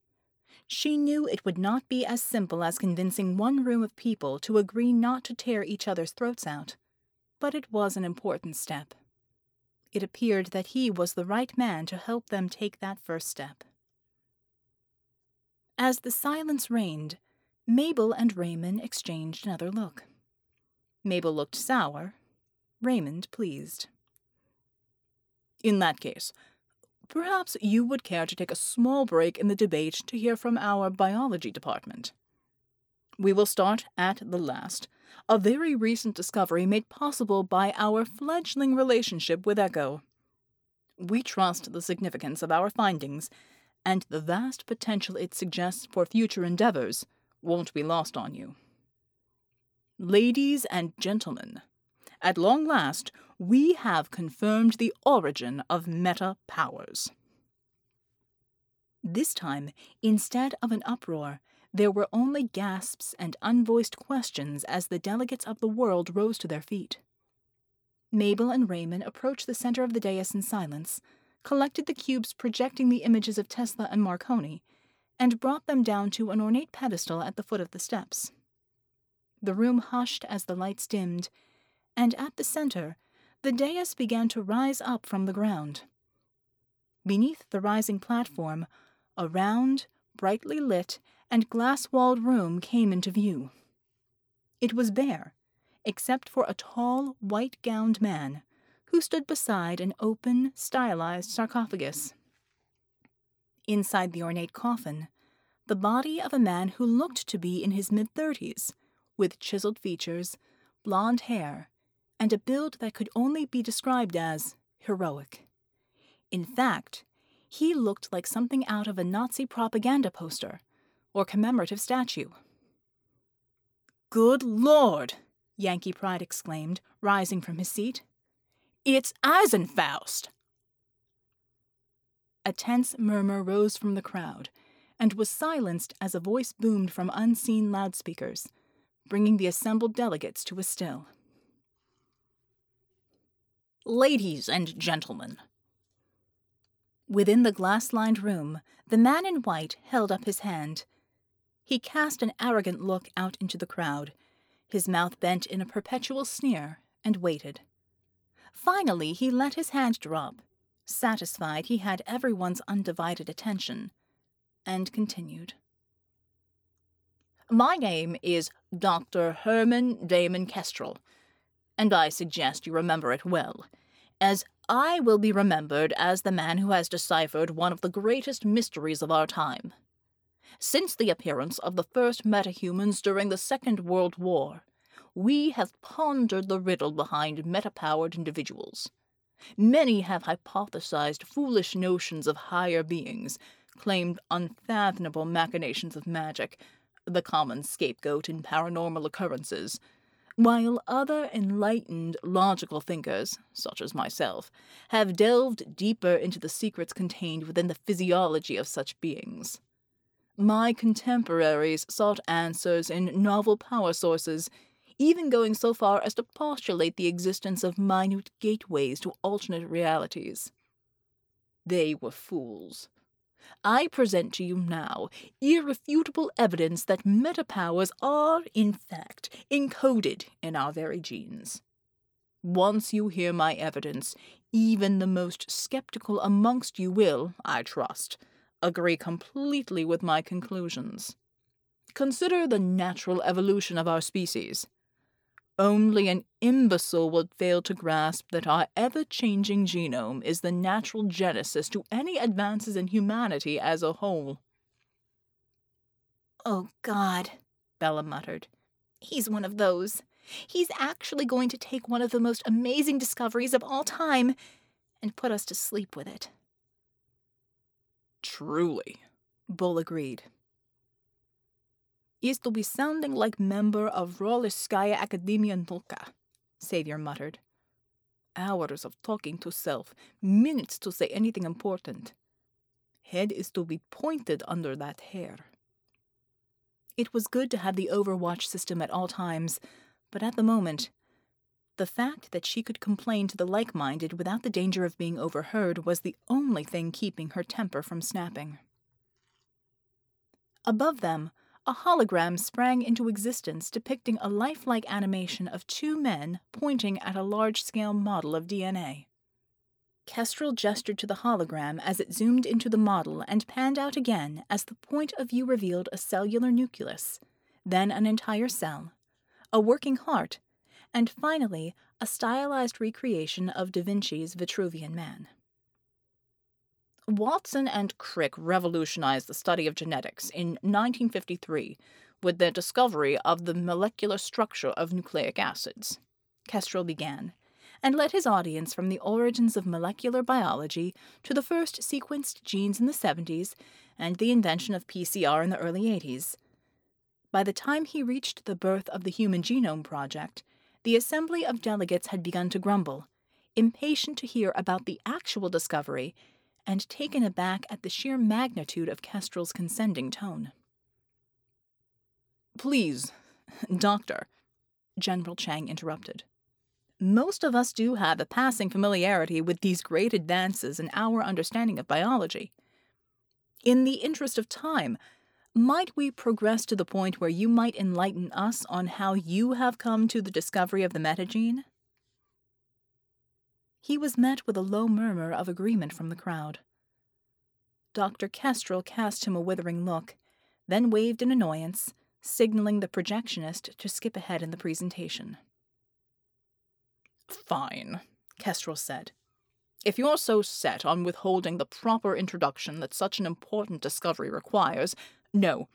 She knew it would not be as simple as convincing one room of people to agree not to tear each other's throats out, but it was an important step. It appeared that he was the right man to help them take that first step. As the silence reigned, Mabel and Raymond exchanged another look. Mabel looked sour, Raymond pleased. In that case, Perhaps you would care to take a small break in the debate to hear from our biology department. We will start at the last, a very recent discovery made possible by our fledgling relationship with Echo. We trust the significance of our findings, and the vast potential it suggests for future endeavors won't be lost on you. Ladies and gentlemen, at long last, we have confirmed the origin of meta powers. This time, instead of an uproar, there were only gasps and unvoiced questions as the delegates of the world rose to their feet. Mabel and Raymond approached the center of the dais in silence, collected the cubes projecting the images of Tesla and Marconi, and brought them down to an ornate pedestal at the foot of the steps. The room hushed as the lights dimmed, and at the center, the dais began to rise up from the ground. Beneath the rising platform, a round, brightly lit, and glass walled room came into view. It was bare, except for a tall, white gowned man who stood beside an open, stylized sarcophagus. Inside the ornate coffin, the body of a man who looked to be in his mid thirties, with chiseled features, blond hair, and a build that could only be described as heroic. In fact, he looked like something out of a Nazi propaganda poster or commemorative statue. Good Lord! Yankee Pride exclaimed, rising from his seat. It's Eisenfaust! A tense murmur rose from the crowd and was silenced as a voice boomed from unseen loudspeakers, bringing the assembled delegates to a still. Ladies and gentlemen. Within the glass lined room, the man in white held up his hand. He cast an arrogant look out into the crowd, his mouth bent in a perpetual sneer, and waited. Finally, he let his hand drop, satisfied he had everyone's undivided attention, and continued. My name is Dr. Herman Damon Kestrel and I suggest you remember it well, as I will be remembered as the man who has deciphered one of the greatest mysteries of our time. Since the appearance of the first metahumans during the Second World War, we have pondered the riddle behind meta-powered individuals. Many have hypothesized foolish notions of higher beings, claimed unfathomable machinations of magic, the common scapegoat in paranormal occurrences, While other enlightened, logical thinkers, such as myself, have delved deeper into the secrets contained within the physiology of such beings. My contemporaries sought answers in novel power sources, even going so far as to postulate the existence of minute gateways to alternate realities. They were fools. I present to you now irrefutable evidence that metapowers are, in fact, encoded in our very genes. Once you hear my evidence, even the most skeptical amongst you will, I trust, agree completely with my conclusions. Consider the natural evolution of our species. Only an imbecile would fail to grasp that our ever changing genome is the natural genesis to any advances in humanity as a whole. Oh, God, Bella muttered. He's one of those. He's actually going to take one of the most amazing discoveries of all time and put us to sleep with it. Truly, Bull agreed. Is to be sounding like member of Rossiyskaya Academia Nauk, Savior muttered. Hours of talking to self, minutes to say anything important. Head is to be pointed under that hair. It was good to have the Overwatch system at all times, but at the moment, the fact that she could complain to the like minded without the danger of being overheard was the only thing keeping her temper from snapping. Above them, a hologram sprang into existence depicting a lifelike animation of two men pointing at a large scale model of DNA. Kestrel gestured to the hologram as it zoomed into the model and panned out again as the point of view revealed a cellular nucleus, then an entire cell, a working heart, and finally a stylized recreation of Da Vinci's Vitruvian Man. Watson and Crick revolutionized the study of genetics in 1953 with their discovery of the molecular structure of nucleic acids. Kestrel began, and led his audience from the origins of molecular biology to the first sequenced genes in the 70s and the invention of PCR in the early 80s. By the time he reached the birth of the Human Genome Project, the assembly of delegates had begun to grumble, impatient to hear about the actual discovery and taken aback at the sheer magnitude of Kestrel's condescending tone. Please, Doctor, General Chang interrupted. Most of us do have a passing familiarity with these great advances in our understanding of biology. In the interest of time, might we progress to the point where you might enlighten us on how you have come to the discovery of the metagene? He was met with a low murmur of agreement from the crowd. Dr. Kestrel cast him a withering look, then waved in annoyance, signaling the projectionist to skip ahead in the presentation. Fine, Kestrel said. If you're so set on withholding the proper introduction that such an important discovery requires, no,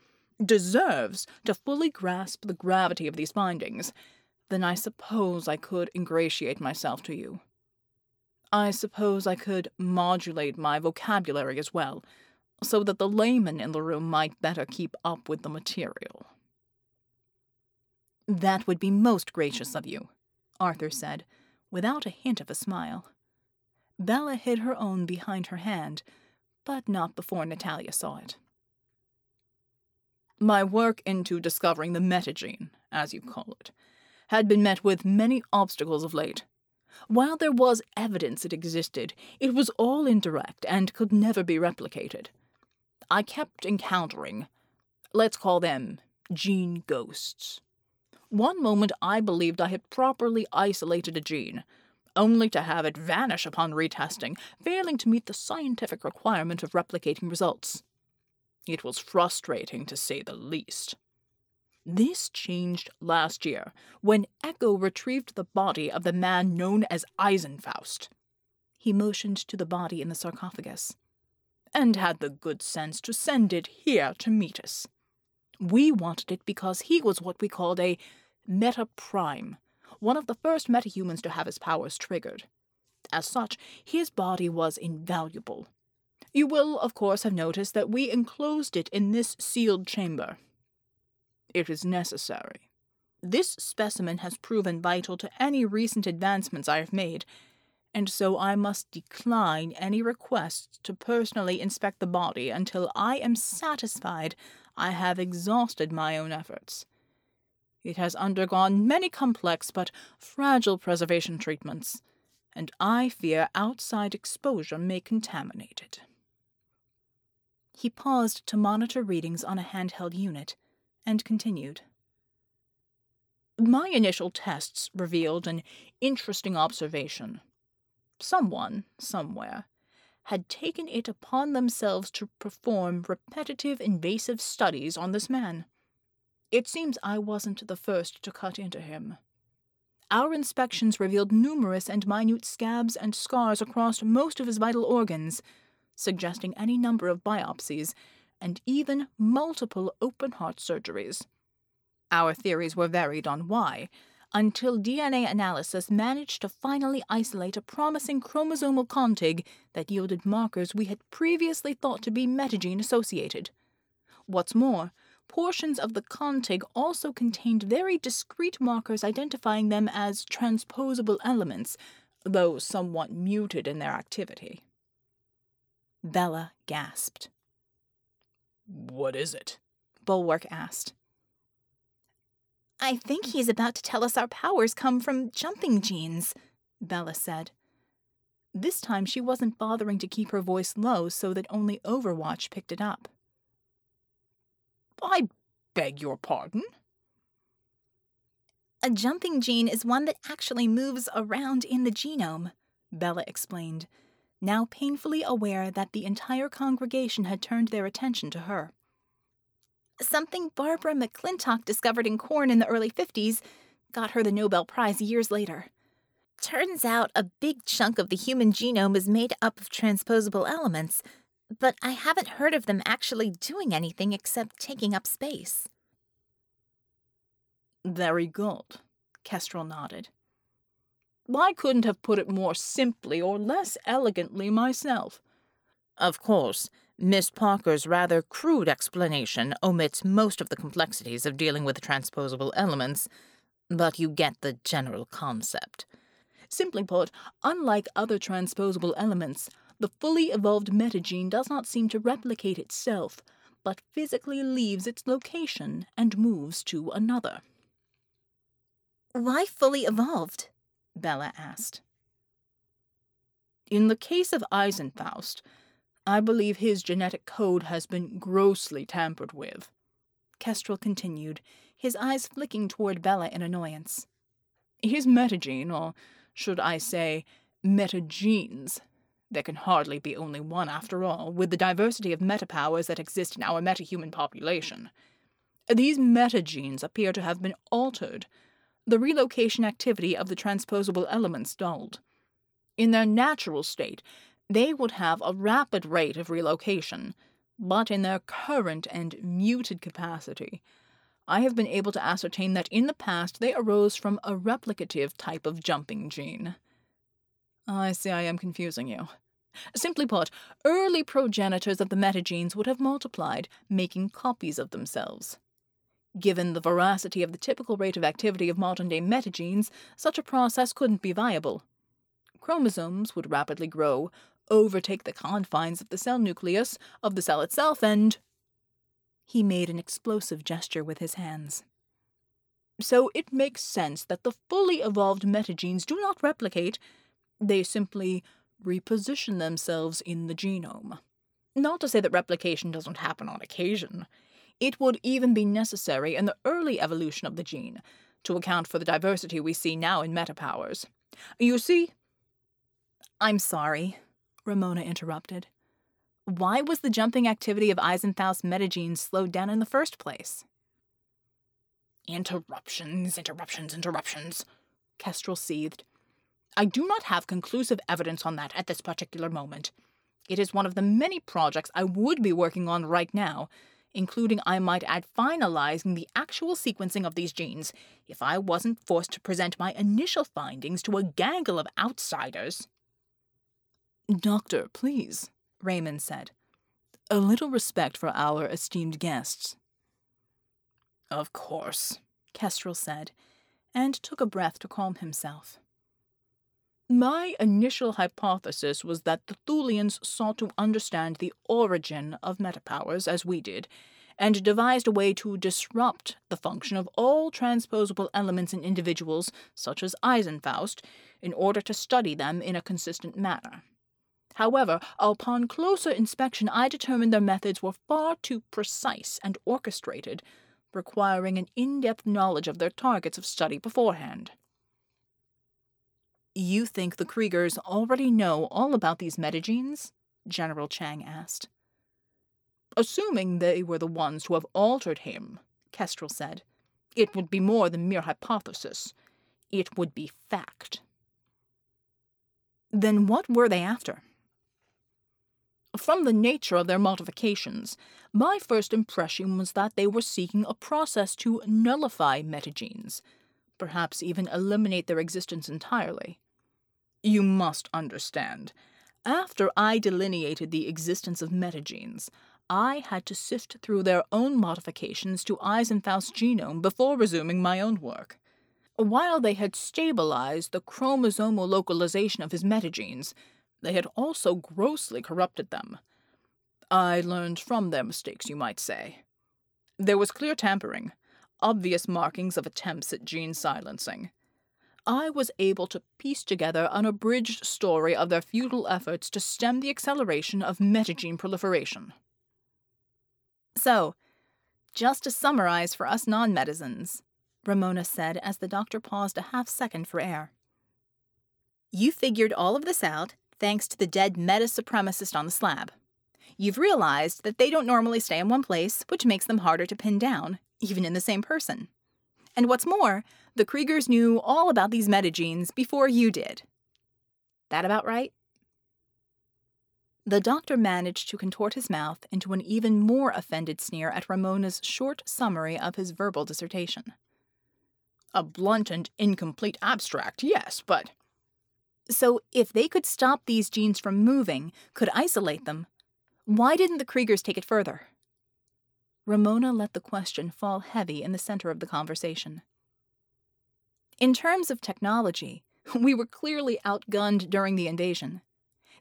deserves to fully grasp the gravity of these findings, then I suppose I could ingratiate myself to you. I suppose I could modulate my vocabulary as well, so that the layman in the room might better keep up with the material. That would be most gracious of you, Arthur said, without a hint of a smile. Bella hid her own behind her hand, but not before Natalia saw it. My work into discovering the metagene, as you call it, had been met with many obstacles of late. While there was evidence it existed, it was all indirect and could never be replicated. I kept encountering, let's call them gene ghosts. One moment I believed I had properly isolated a gene, only to have it vanish upon retesting, failing to meet the scientific requirement of replicating results. It was frustrating, to say the least. This changed last year when Echo retrieved the body of the man known as Eisenfaust. He motioned to the body in the sarcophagus. And had the good sense to send it here to meet us. We wanted it because he was what we called a meta prime, one of the first metahumans to have his powers triggered. As such, his body was invaluable. You will, of course, have noticed that we enclosed it in this sealed chamber, it is necessary. This specimen has proven vital to any recent advancements I have made, and so I must decline any requests to personally inspect the body until I am satisfied I have exhausted my own efforts. It has undergone many complex but fragile preservation treatments, and I fear outside exposure may contaminate it. He paused to monitor readings on a handheld unit and continued. My initial tests revealed an interesting observation. Someone, somewhere, had taken it upon themselves to perform repetitive invasive studies on this man. It seems I wasn't the first to cut into him. Our inspections revealed numerous and minute scabs and scars across most of his vital organs, suggesting any number of biopsies and even multiple open heart surgeries. Our theories were varied on why, until DNA analysis managed to finally isolate a promising chromosomal contig that yielded markers we had previously thought to be metagene associated. What's more, portions of the contig also contained very discrete markers identifying them as transposable elements, though somewhat muted in their activity. Bella gasped. What is it? Bulwark asked. I think he's about to tell us our powers come from jumping genes, Bella said. This time she wasn't bothering to keep her voice low so that only Overwatch picked it up. I beg your pardon? A jumping gene is one that actually moves around in the genome, Bella explained, now painfully aware that the entire congregation had turned their attention to her. Something Barbara McClintock discovered in corn in the early 50s got her the Nobel Prize years later. Turns out a big chunk of the human genome is made up of transposable elements, but I haven't heard of them actually doing anything except taking up space. Very good, Kestrel nodded. I couldn't have put it more simply or less elegantly myself. Of course, Miss Parker's rather crude explanation omits most of the complexities of dealing with transposable elements, but you get the general concept. Simply put, unlike other transposable elements, the fully evolved metagene does not seem to replicate itself, but physically leaves its location and moves to another. Why fully evolved? Bella asked. In the case of Eisenfaust, I believe his genetic code has been grossly tampered with. Kestrel continued, his eyes flicking toward Bella in annoyance. His metagene, or should I say, metagenes, there can hardly be only one, after all, with the diversity of metapowers that exist in our metahuman population. These metagenes appear to have been altered, the relocation activity of the transposable elements dulled. In their natural state, they would have a rapid rate of relocation, but in their current and muted capacity, I have been able to ascertain that in the past they arose from a replicative type of jumping gene. I see I am confusing you. Simply put, early progenitors of the metagenes would have multiplied, making copies of themselves. Given the veracity of the typical rate of activity of modern day metagenes, such a process couldn't be viable. Chromosomes would rapidly grow, overtake the confines of the cell nucleus, of the cell itself, and. He made an explosive gesture with his hands. So it makes sense that the fully evolved metagenes do not replicate, they simply reposition themselves in the genome. Not to say that replication doesn't happen on occasion. It would even be necessary in the early evolution of the gene to account for the diversity we see now in metapowers. You see? I'm sorry, Ramona interrupted. Why was the jumping activity of Eisenfaust's metagenes slowed down in the first place? Interruptions, interruptions, interruptions, Kestrel seethed. I do not have conclusive evidence on that at this particular moment. It is one of the many projects I would be working on right now, including, I might add, finalizing the actual sequencing of these genes, if I wasn't forced to present my initial findings to a gaggle of outsiders. Doctor, please, Raymond said. A little respect for our esteemed guests. Of course, Kestrel said, and took a breath to calm himself. My initial hypothesis was that the Thulians sought to understand the origin of metapowers, as we did, and devised a way to disrupt the function of all transposable elements in individuals, such as Eisenfaust, in order to study them in a consistent manner. However, upon closer inspection, I determined their methods were far too precise and orchestrated, requiring an in depth knowledge of their targets of study beforehand. You think the Kriegers already know all about these metagenes? General Chang asked. Assuming they were the ones who have altered him, Kestrel said, it would be more than mere hypothesis. It would be fact. Then what were they after? From the nature of their modifications, my first impression was that they were seeking a process to nullify metagenes, perhaps even eliminate their existence entirely. You must understand, after I delineated the existence of metagenes, I had to sift through their own modifications to Eisenfaust's genome before resuming my own work. While they had stabilized the chromosomal localization of his metagenes, they had also grossly corrupted them. I learned from their mistakes, you might say. There was clear tampering, obvious markings of attempts at gene silencing. I was able to piece together an abridged story of their futile efforts to stem the acceleration of metagene proliferation. So, just to summarize for us non medicines, Ramona said as the doctor paused a half second for air. You figured all of this out thanks to the dead meta supremacist on the slab. You've realized that they don't normally stay in one place, which makes them harder to pin down, even in the same person. And what's more, the Kriegers knew all about these metagenes before you did. That about right? The doctor managed to contort his mouth into an even more offended sneer at Ramona's short summary of his verbal dissertation. A blunt and incomplete abstract, yes, but so, if they could stop these genes from moving, could isolate them, why didn't the Kriegers take it further? Ramona let the question fall heavy in the center of the conversation. In terms of technology, we were clearly outgunned during the invasion.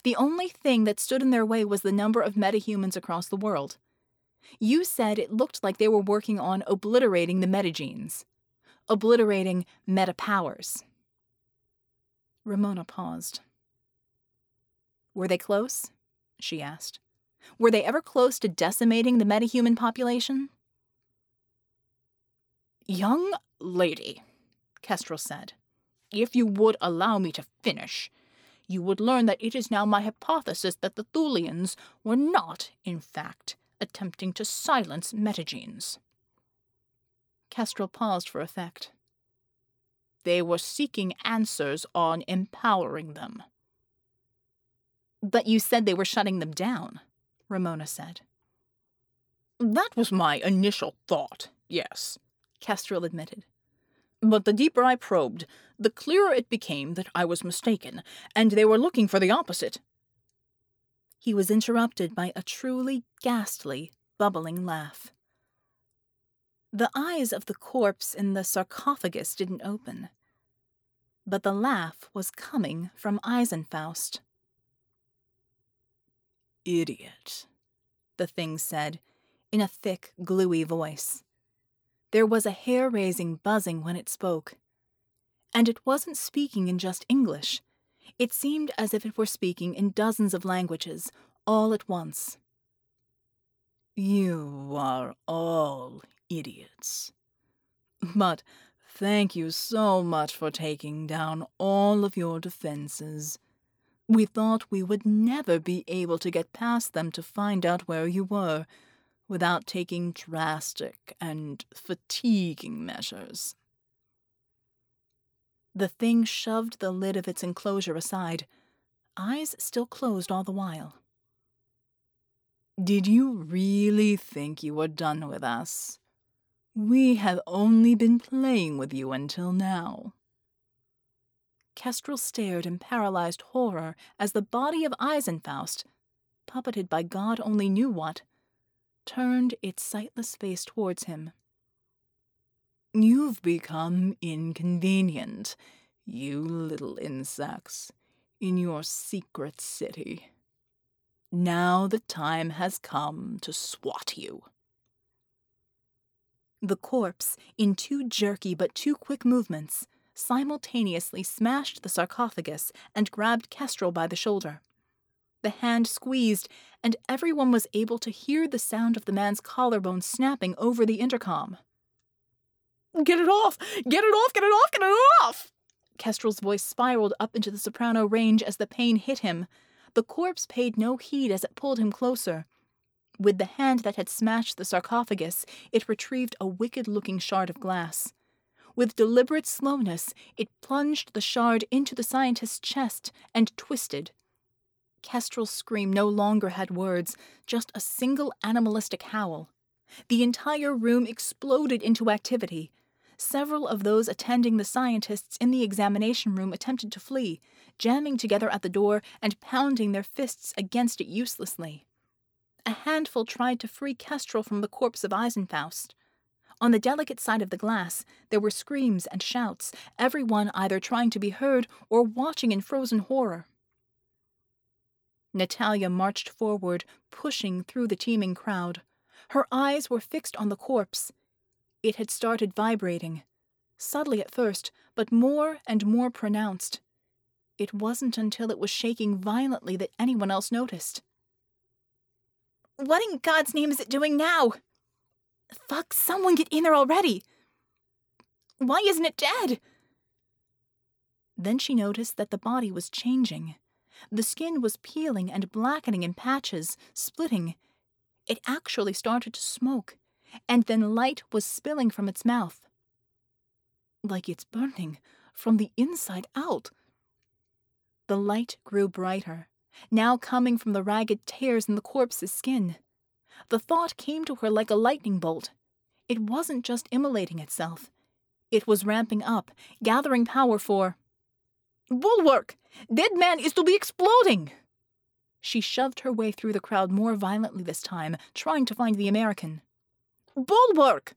The only thing that stood in their way was the number of metahumans across the world. You said it looked like they were working on obliterating the metagenes, obliterating metapowers. Ramona paused. Were they close? she asked. Were they ever close to decimating the metahuman population? Young lady, Kestrel said, if you would allow me to finish, you would learn that it is now my hypothesis that the Thulians were not, in fact, attempting to silence metagenes. Kestrel paused for effect. They were seeking answers on empowering them. But you said they were shutting them down, Ramona said. That was my initial thought, yes, Kestrel admitted. But the deeper I probed, the clearer it became that I was mistaken, and they were looking for the opposite. He was interrupted by a truly ghastly, bubbling laugh. The eyes of the corpse in the sarcophagus didn't open, but the laugh was coming from Eisenfaust. Idiot, the thing said, in a thick, gluey voice. There was a hair raising buzzing when it spoke. And it wasn't speaking in just English. It seemed as if it were speaking in dozens of languages, all at once. You are all idiots. But thank you so much for taking down all of your defenses. We thought we would never be able to get past them to find out where you were without taking drastic and fatiguing measures. The thing shoved the lid of its enclosure aside, eyes still closed all the while. Did you really think you were done with us? We have only been playing with you until now. Kestrel stared in paralyzed horror as the body of Eisenfaust, puppeted by God only knew what, turned its sightless face towards him. You've become inconvenient, you little insects, in your secret city. Now the time has come to swat you. The corpse, in two jerky but too quick movements, simultaneously smashed the sarcophagus and grabbed Kestrel by the shoulder. The hand squeezed, and everyone was able to hear the sound of the man's collarbone snapping over the intercom. Get it off! Get it off! Get it off! Get it off! Kestrel's voice spiraled up into the soprano range as the pain hit him. The corpse paid no heed as it pulled him closer. With the hand that had smashed the sarcophagus, it retrieved a wicked looking shard of glass. With deliberate slowness, it plunged the shard into the scientist's chest and twisted. Kestrel's scream no longer had words, just a single animalistic howl. The entire room exploded into activity. Several of those attending the scientists in the examination room attempted to flee, jamming together at the door and pounding their fists against it uselessly. A handful tried to free Kestrel from the corpse of Eisenfaust. On the delicate side of the glass, there were screams and shouts, everyone either trying to be heard or watching in frozen horror. Natalia marched forward, pushing through the teeming crowd. Her eyes were fixed on the corpse, it had started vibrating, subtly at first, but more and more pronounced. It wasn't until it was shaking violently that anyone else noticed. What in God's name is it doing now? Fuck, someone get in there already! Why isn't it dead? Then she noticed that the body was changing. The skin was peeling and blackening in patches, splitting. It actually started to smoke and then light was spilling from its mouth. Like it's burning from the inside out. The light grew brighter, now coming from the ragged tears in the corpse's skin. The thought came to her like a lightning bolt. It wasn't just immolating itself. It was ramping up, gathering power for. Bulwark! Dead man is to be exploding! She shoved her way through the crowd more violently this time, trying to find the American. Bulwark!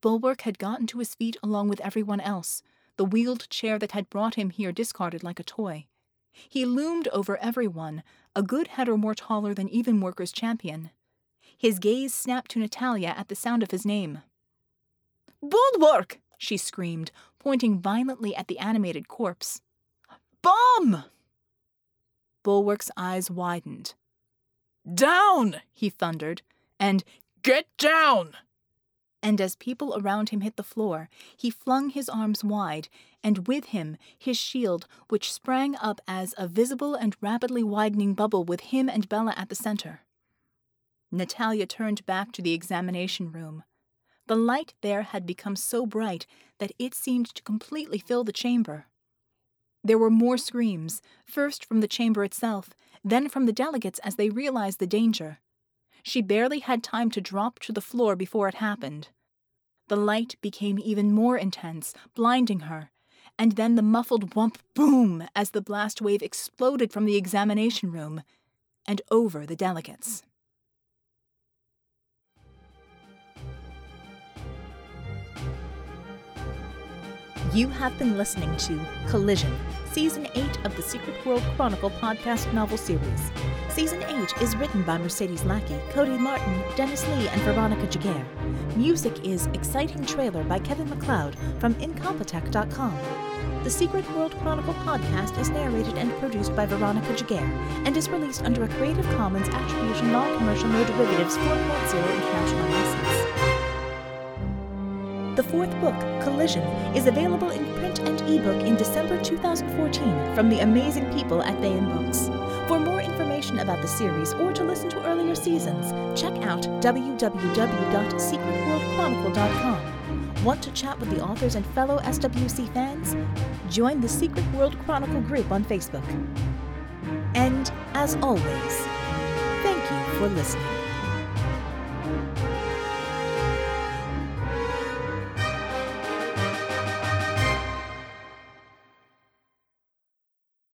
Bulwark had gotten to his feet along with everyone else, the wheeled chair that had brought him here discarded like a toy. He loomed over everyone, a good head or more taller than even Worker's champion. His gaze snapped to Natalia at the sound of his name. Bulwark! She screamed, pointing violently at the animated corpse. Bomb! Bulwark's eyes widened. Down! he thundered, and Get down! And as people around him hit the floor, he flung his arms wide, and with him his shield, which sprang up as a visible and rapidly widening bubble with him and Bella at the center. Natalia turned back to the examination room. The light there had become so bright that it seemed to completely fill the chamber. There were more screams, first from the chamber itself, then from the delegates as they realized the danger. She barely had time to drop to the floor before it happened. The light became even more intense, blinding her, and then the muffled whump boom as the blast wave exploded from the examination room and over the delegates. You have been listening to Collision Season 8 of the Secret World Chronicle podcast novel series. Season 8 is written by Mercedes Lackey, Cody Martin, Dennis Lee, and Veronica Giguere. Music is Exciting Trailer by Kevin MacLeod from Incompetech.com. The Secret World Chronicle podcast is narrated and produced by Veronica Giguere and is released under a Creative Commons Attribution Non-Commercial No Derivatives 4.0 International License. The fourth book, Collision, is available in print and ebook in December 2014 from the amazing people at Baen Books. For more information about the series or to listen to earlier seasons, check out www.secretworldchronicle.com. Want to chat with the authors and fellow SWC fans? Join the Secret World Chronicle group on Facebook. And, as always, thank you for listening.